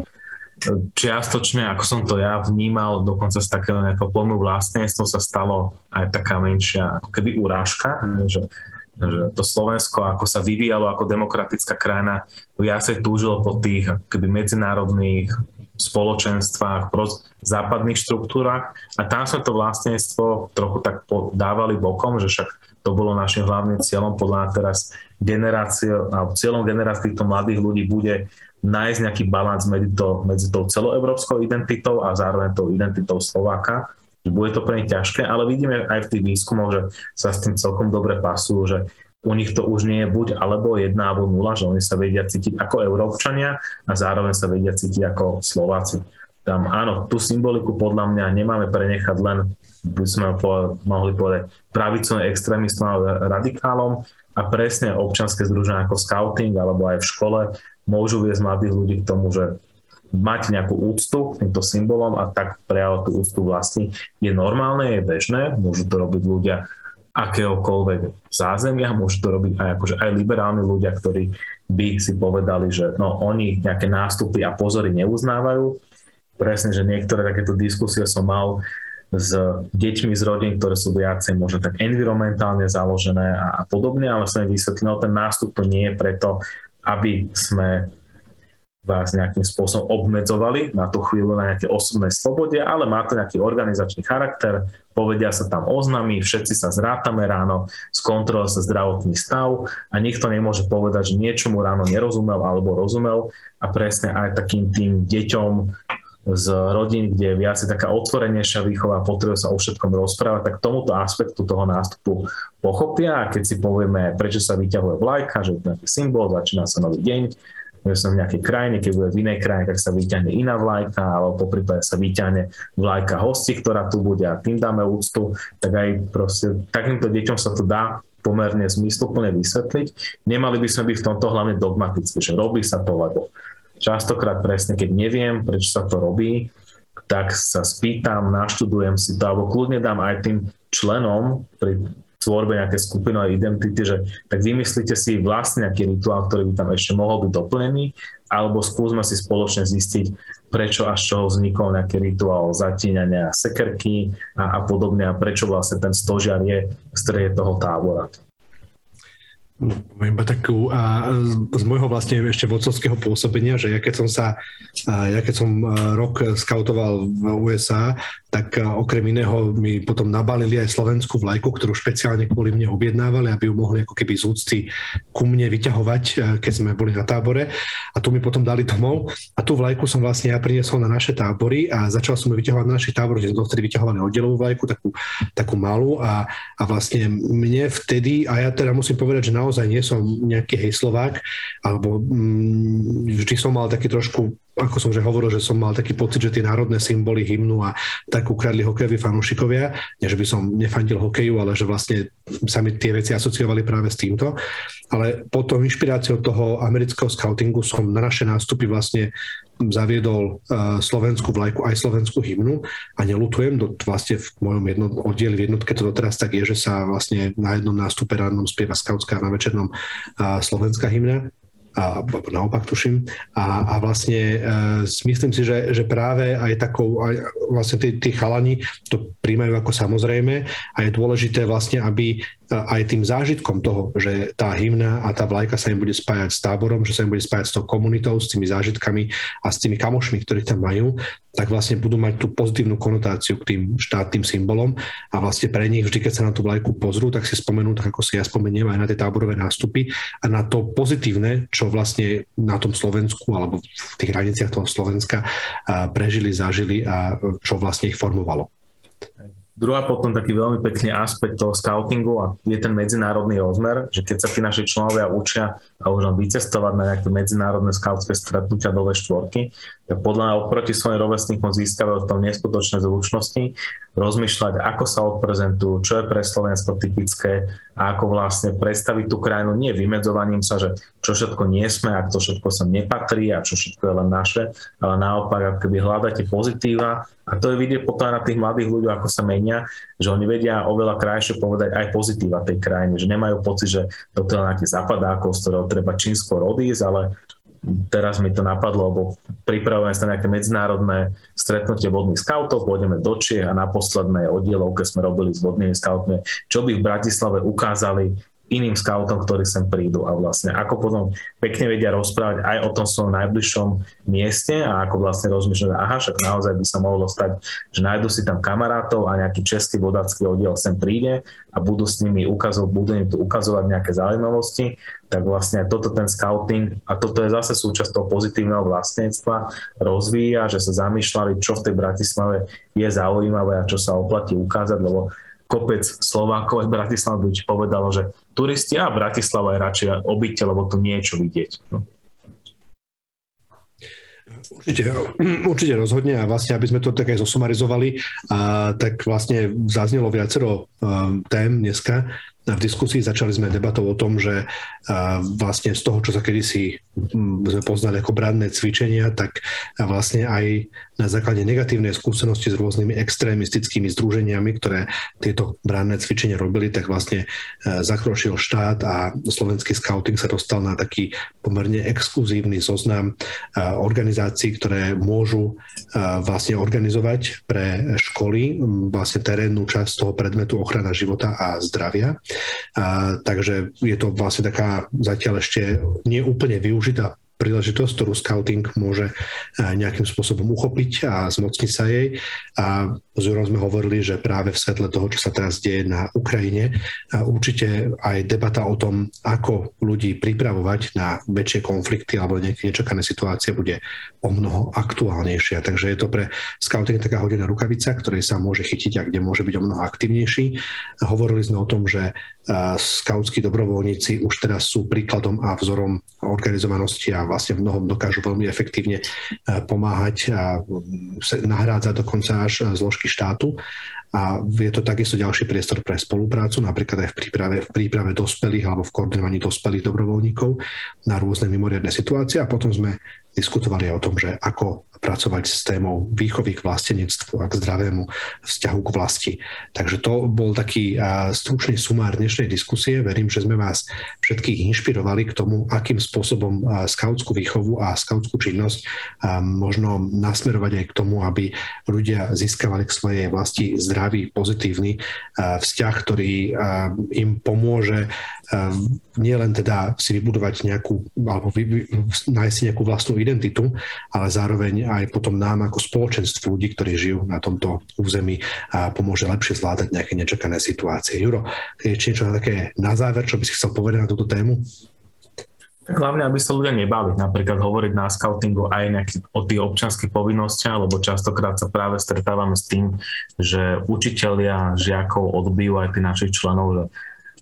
čiastočne, ako som to ja vnímal, dokonca z takého nejakého pojmu vlastníctvo sa stalo aj taká menšia ako keby urážka, že, že to Slovensko, ako sa vyvíjalo ako demokratická krajina, viacej túžilo po tých keby medzinárodných spoločenstvách, západných štruktúrach a tam sa to vlastníctvo trochu tak dávali bokom, že však to bolo našim hlavným cieľom. Podľa teraz generácie, alebo cieľom generácie týchto mladých ľudí bude nájsť nejaký balans medzi, to, medzi tou celoevropskou identitou a zároveň tou identitou Slováka. Bude to pre nich ťažké, ale vidíme aj v tých výskumoch, že sa s tým celkom dobre pasujú, že u nich to už nie je buď alebo jedna alebo nula, že oni sa vedia cítiť ako Európčania a zároveň sa vedia cítiť ako Slováci. Tam áno, tú symboliku podľa mňa nemáme prenechať len, by sme mohli povedať, pravicovým extrémistom alebo radikálom a presne občanské združenia ako scouting alebo aj v škole môžu viesť mladých ľudí k tomu, že mať nejakú úctu k týmto symbolom a tak prejavovať tú úctu vlastní je normálne, je bežné, môžu to robiť ľudia akéhokoľvek zázemia, môžu to robiť aj, akože aj liberálni ľudia, ktorí by si povedali, že no, oni nejaké nástupy a pozory neuznávajú. Presne, že niektoré takéto diskusie som mal s deťmi z rodín, ktoré sú viacej možno tak environmentálne založené a, a podobne, ale som vysvetlil, no, ten nástup to nie je preto, aby sme vás nejakým spôsobom obmedzovali. Na tú chvíľu na nejaké osobnej slobode, ale má to nejaký organizačný charakter, povedia sa tam oznamy, všetci sa zrátame ráno, skontroluje sa zdravotný stav a nikto nemôže povedať, že niečomu ráno nerozumel alebo rozumel. A presne aj takým tým deťom z rodín, kde je viac taká otvorenejšia výchova a potrebuje sa o všetkom rozprávať, tak tomuto aspektu toho nástupu pochopia a keď si povieme, prečo sa vyťahuje vlajka, že je to nejaký symbol, začína sa nový deň, že som v nejakej krajine, keď bude v inej krajine, tak sa vyťahne iná vlajka, alebo po prípade sa vyťahne vlajka hosti, ktorá tu bude a tým dáme úctu, tak aj proste takýmto deťom sa to dá pomerne zmysluplne vysvetliť. Nemali by sme byť v tomto hlavne dogmaticky, že robí sa to, lebo častokrát presne, keď neviem, prečo sa to robí, tak sa spýtam, naštudujem si to, alebo kľudne dám aj tým členom pri tvorbe nejaké skupinovej identity, že tak vymyslíte si vlastne nejaký rituál, ktorý by tam ešte mohol byť doplnený, alebo skúsme si spoločne zistiť, prečo až čoho vznikol nejaký rituál zatíňania sekerky a, a podobne a prečo vlastne ten stožiar je v strede toho tábora. No, iba takú a z môjho vlastne ešte vodcovského pôsobenia, že ja keď som sa, ja keď som rok skautoval v USA, tak okrem iného mi potom nabalili aj slovenskú vlajku, ktorú špeciálne kvôli mne objednávali, aby ju mohli ako keby z úcty ku mne vyťahovať, keď sme boli na tábore. A tu mi potom dali domov. A tú vlajku som vlastne ja priniesol na naše tábory a začal som ju vyťahovať na našich táboroch, kde sme vtedy vyťahovali oddelovú vlajku, takú, takú malú. A, a vlastne mne vtedy, a ja teda musím povedať, že naozaj nie som nejaký hejslovák, alebo mm, vždy som mal taký trošku ako som že hovoril, že som mal taký pocit, že tie národné symboly hymnu a tak ukradli hokejoví fanúšikovia. Nie, že by som nefandil hokeju, ale že vlastne sa mi tie veci asociovali práve s týmto. Ale potom inšpiráciou toho amerického scoutingu som na naše nástupy vlastne zaviedol uh, slovenskú vlajku aj slovenskú hymnu. A nelutujem, do, vlastne v mojom jedno, oddieli v jednotke to doteraz tak je, že sa vlastne na jednom nástupe rannom spieva skautská a na večernom uh, slovenská hymna. A naopak tuším. A, a vlastne e, myslím si, že, že práve aj takou, aj vlastne tí, tí chalani to príjmajú ako samozrejme. A je dôležité vlastne, aby aj tým zážitkom toho, že tá hymna a tá vlajka sa im bude spájať s táborom, že sa im bude spájať s tou komunitou, s tými zážitkami a s tými kamošmi, ktorí tam majú, tak vlastne budú mať tú pozitívnu konotáciu k tým štátnym symbolom a vlastne pre nich vždy, keď sa na tú vlajku pozrú, tak si spomenú, tak ako si ja spomeniem aj na tie táborové nástupy a na to pozitívne, čo vlastne na tom Slovensku alebo v tých hraniciach toho Slovenska prežili, zažili a čo vlastne ich formovalo. Druhá potom taký veľmi pekný aspekt toho scoutingu a je ten medzinárodný rozmer, že keď sa tí naši členovia učia a už len vycestovať na nejaké medzinárodné skautské stretnutia do V4, tak podľa mňa oproti svojim rovesníkom získavajú v tom neskutočné zručnosti, rozmýšľať, ako sa odprezentujú, čo je pre Slovensko typické a ako vlastne predstaviť tú krajinu nie vymedzovaním sa, že čo všetko nie sme, ak to všetko sa nepatrí a čo všetko je len naše, ale naopak, ako keby hľadáte pozitíva a to je vidieť potom aj na tých mladých ľuďoch, ako sa menia, že oni vedia oveľa krajšie povedať aj pozitíva tej krajiny, že nemajú pocit, že toto je nejaký zapadákov, z ktorého treba čínsko rodísť, ale teraz mi to napadlo, lebo pripravujeme sa nejaké medzinárodné stretnutie vodných skautov, pôjdeme do Čie a na poslednej oddielovke sme robili s vodnými skautmi, čo by v Bratislave ukázali iným scoutom, ktorí sem prídu a vlastne ako potom pekne vedia rozprávať aj o tom svojom najbližšom mieste a ako vlastne rozmýšľať, aha, však naozaj by sa mohlo stať, že nájdu si tam kamarátov a nejaký český vodácky oddiel sem príde a budú s nimi ukazovať, budú im tu ukazovať nejaké zaujímavosti, tak vlastne toto ten scouting a toto je zase súčasť toho pozitívneho vlastníctva rozvíja, že sa zamýšľali, čo v tej Bratislave je zaujímavé a čo sa oplatí ukázať, lebo kopec Slovákov aj Bratislava by povedalo, že turisti a Bratislava je radšej obyte, lebo tu niečo vidieť. No. Určite, určite rozhodne a vlastne, aby sme to tak aj zosumarizovali, a, tak vlastne zaznelo viacero um, tém dneska v diskusii. Začali sme debatou o tom, že vlastne z toho, čo sa kedysi sme poznali ako branné cvičenia, tak vlastne aj na základe negatívnej skúsenosti s rôznymi extrémistickými združeniami, ktoré tieto branné cvičenia robili, tak vlastne zakročil štát a slovenský scouting sa dostal na taký pomerne exkluzívny zoznam organizácií, ktoré môžu vlastne organizovať pre školy vlastne terénnu časť toho predmetu ochrana života a zdravia. A, takže je to vlastne taká zatiaľ ešte neúplne využitá príležitosť, ktorú scouting môže nejakým spôsobom uchopiť a zmocniť sa jej. A s Jurom sme hovorili, že práve v svetle toho, čo sa teraz deje na Ukrajine, určite aj debata o tom, ako ľudí pripravovať na väčšie konflikty alebo nejaké nečakané situácie bude o mnoho aktuálnejšia. Takže je to pre scouting taká hodená rukavica, ktorej sa môže chytiť a kde môže byť o mnoho aktivnejší. Hovorili sme o tom, že skautskí dobrovoľníci už teraz sú príkladom a vzorom organizovanosti a vlastne mnohom dokážu veľmi efektívne pomáhať a nahrádzať dokonca až zložky zložky štátu. A je to takisto ďalší priestor pre spoluprácu, napríklad aj v príprave, v príprave dospelých alebo v koordinovaní dospelých dobrovoľníkov na rôzne mimoriadne situácie. A potom sme diskutovali o tom, že ako pracovať s témou výchovy k vlastenectvu a k zdravému vzťahu k vlasti. Takže to bol taký stručný sumár dnešnej diskusie. Verím, že sme vás všetkých inšpirovali k tomu, akým spôsobom skautskú výchovu a skautskú činnosť možno nasmerovať aj k tomu, aby ľudia získavali k svojej vlasti zdravý, pozitívny vzťah, ktorý im pomôže nielen teda si vybudovať nejakú, alebo vy, nájsť nejakú vlastnú identitu, ale zároveň aj potom nám ako spoločenstvu ľudí, ktorí žijú na tomto území a pomôže lepšie zvládať nejaké nečakané situácie. Juro, je niečo také na záver, čo by si chcel povedať na túto tému? Tak hlavne, aby sa ľudia nebali napríklad hovoriť na scoutingu aj nejaký, o tých občanských povinnostiach, lebo častokrát sa práve stretávame s tým, že učitelia žiakov odbijú aj tých našich členov, že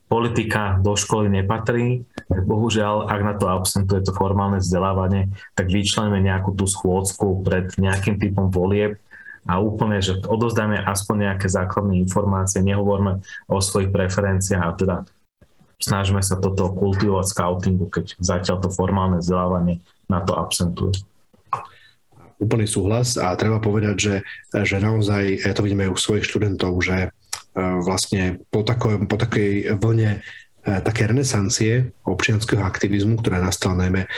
politika do školy nepatrí, bohužiaľ, ak na to absentuje to formálne vzdelávanie, tak vyčleníme nejakú tú schôdzku pred nejakým typom volieb a úplne, že odozdáme aspoň nejaké základné informácie, nehovorme o svojich preferenciách a teda snažíme sa toto kultivovať scoutingu, keď zatiaľ to formálne vzdelávanie na to absentuje. Úplný súhlas a treba povedať, že, že naozaj, ja to vidíme u svojich študentov, že E, vlastne po, tako, po takej vlne také renesancie občianského aktivizmu, ktorá nastala najmä e,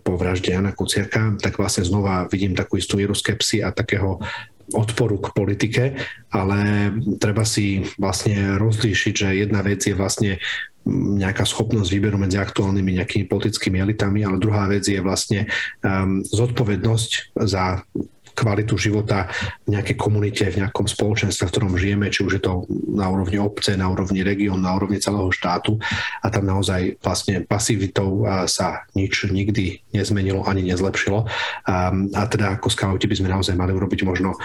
po vražde Jana Kuciaka, tak vlastne znova vidím takú istú euroskepsi a takého odporu k politike, ale treba si vlastne rozlíšiť, že jedna vec je vlastne nejaká schopnosť výberu medzi aktuálnymi nejakými politickými elitami, ale druhá vec je vlastne um, zodpovednosť za kvalitu života v nejakej komunite, v nejakom spoločenstve, v ktorom žijeme, či už je to na úrovni obce, na úrovni región, na úrovni celého štátu a tam naozaj vlastne pasivitou sa nič nikdy nezmenilo ani nezlepšilo. A teda ako skauti by sme naozaj mali urobiť možno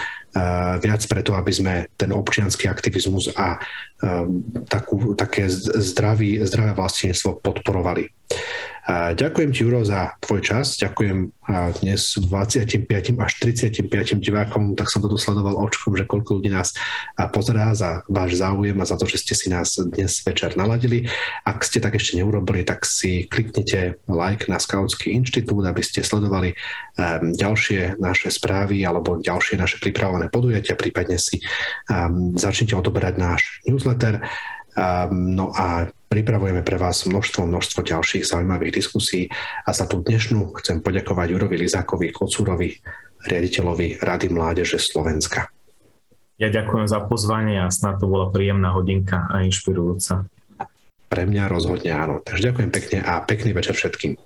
viac preto, aby sme ten občianský aktivizmus a takú, také zdravý, zdravé vlastníctvo podporovali. Ďakujem ti, Juro, za tvoj čas. Ďakujem dnes 25 až 35 divákom, tak som to sledoval očkom, že koľko ľudí nás pozerá za váš záujem a za to, že ste si nás dnes večer naladili. Ak ste tak ešte neurobili, tak si kliknite like na Skautský inštitút, aby ste sledovali um, ďalšie naše správy alebo ďalšie naše pripravené podujatia, prípadne si um, začnite odoberať náš newsletter. Um, no a pripravujeme pre vás množstvo, množstvo ďalších zaujímavých diskusí a za tú dnešnú chcem poďakovať Jurovi Lizákovi Kocúrovi, riaditeľovi Rady Mládeže Slovenska. Ja ďakujem za pozvanie a snad to bola príjemná hodinka a inšpirujúca. Pre mňa rozhodne áno. Takže ďakujem pekne a pekný večer všetkým.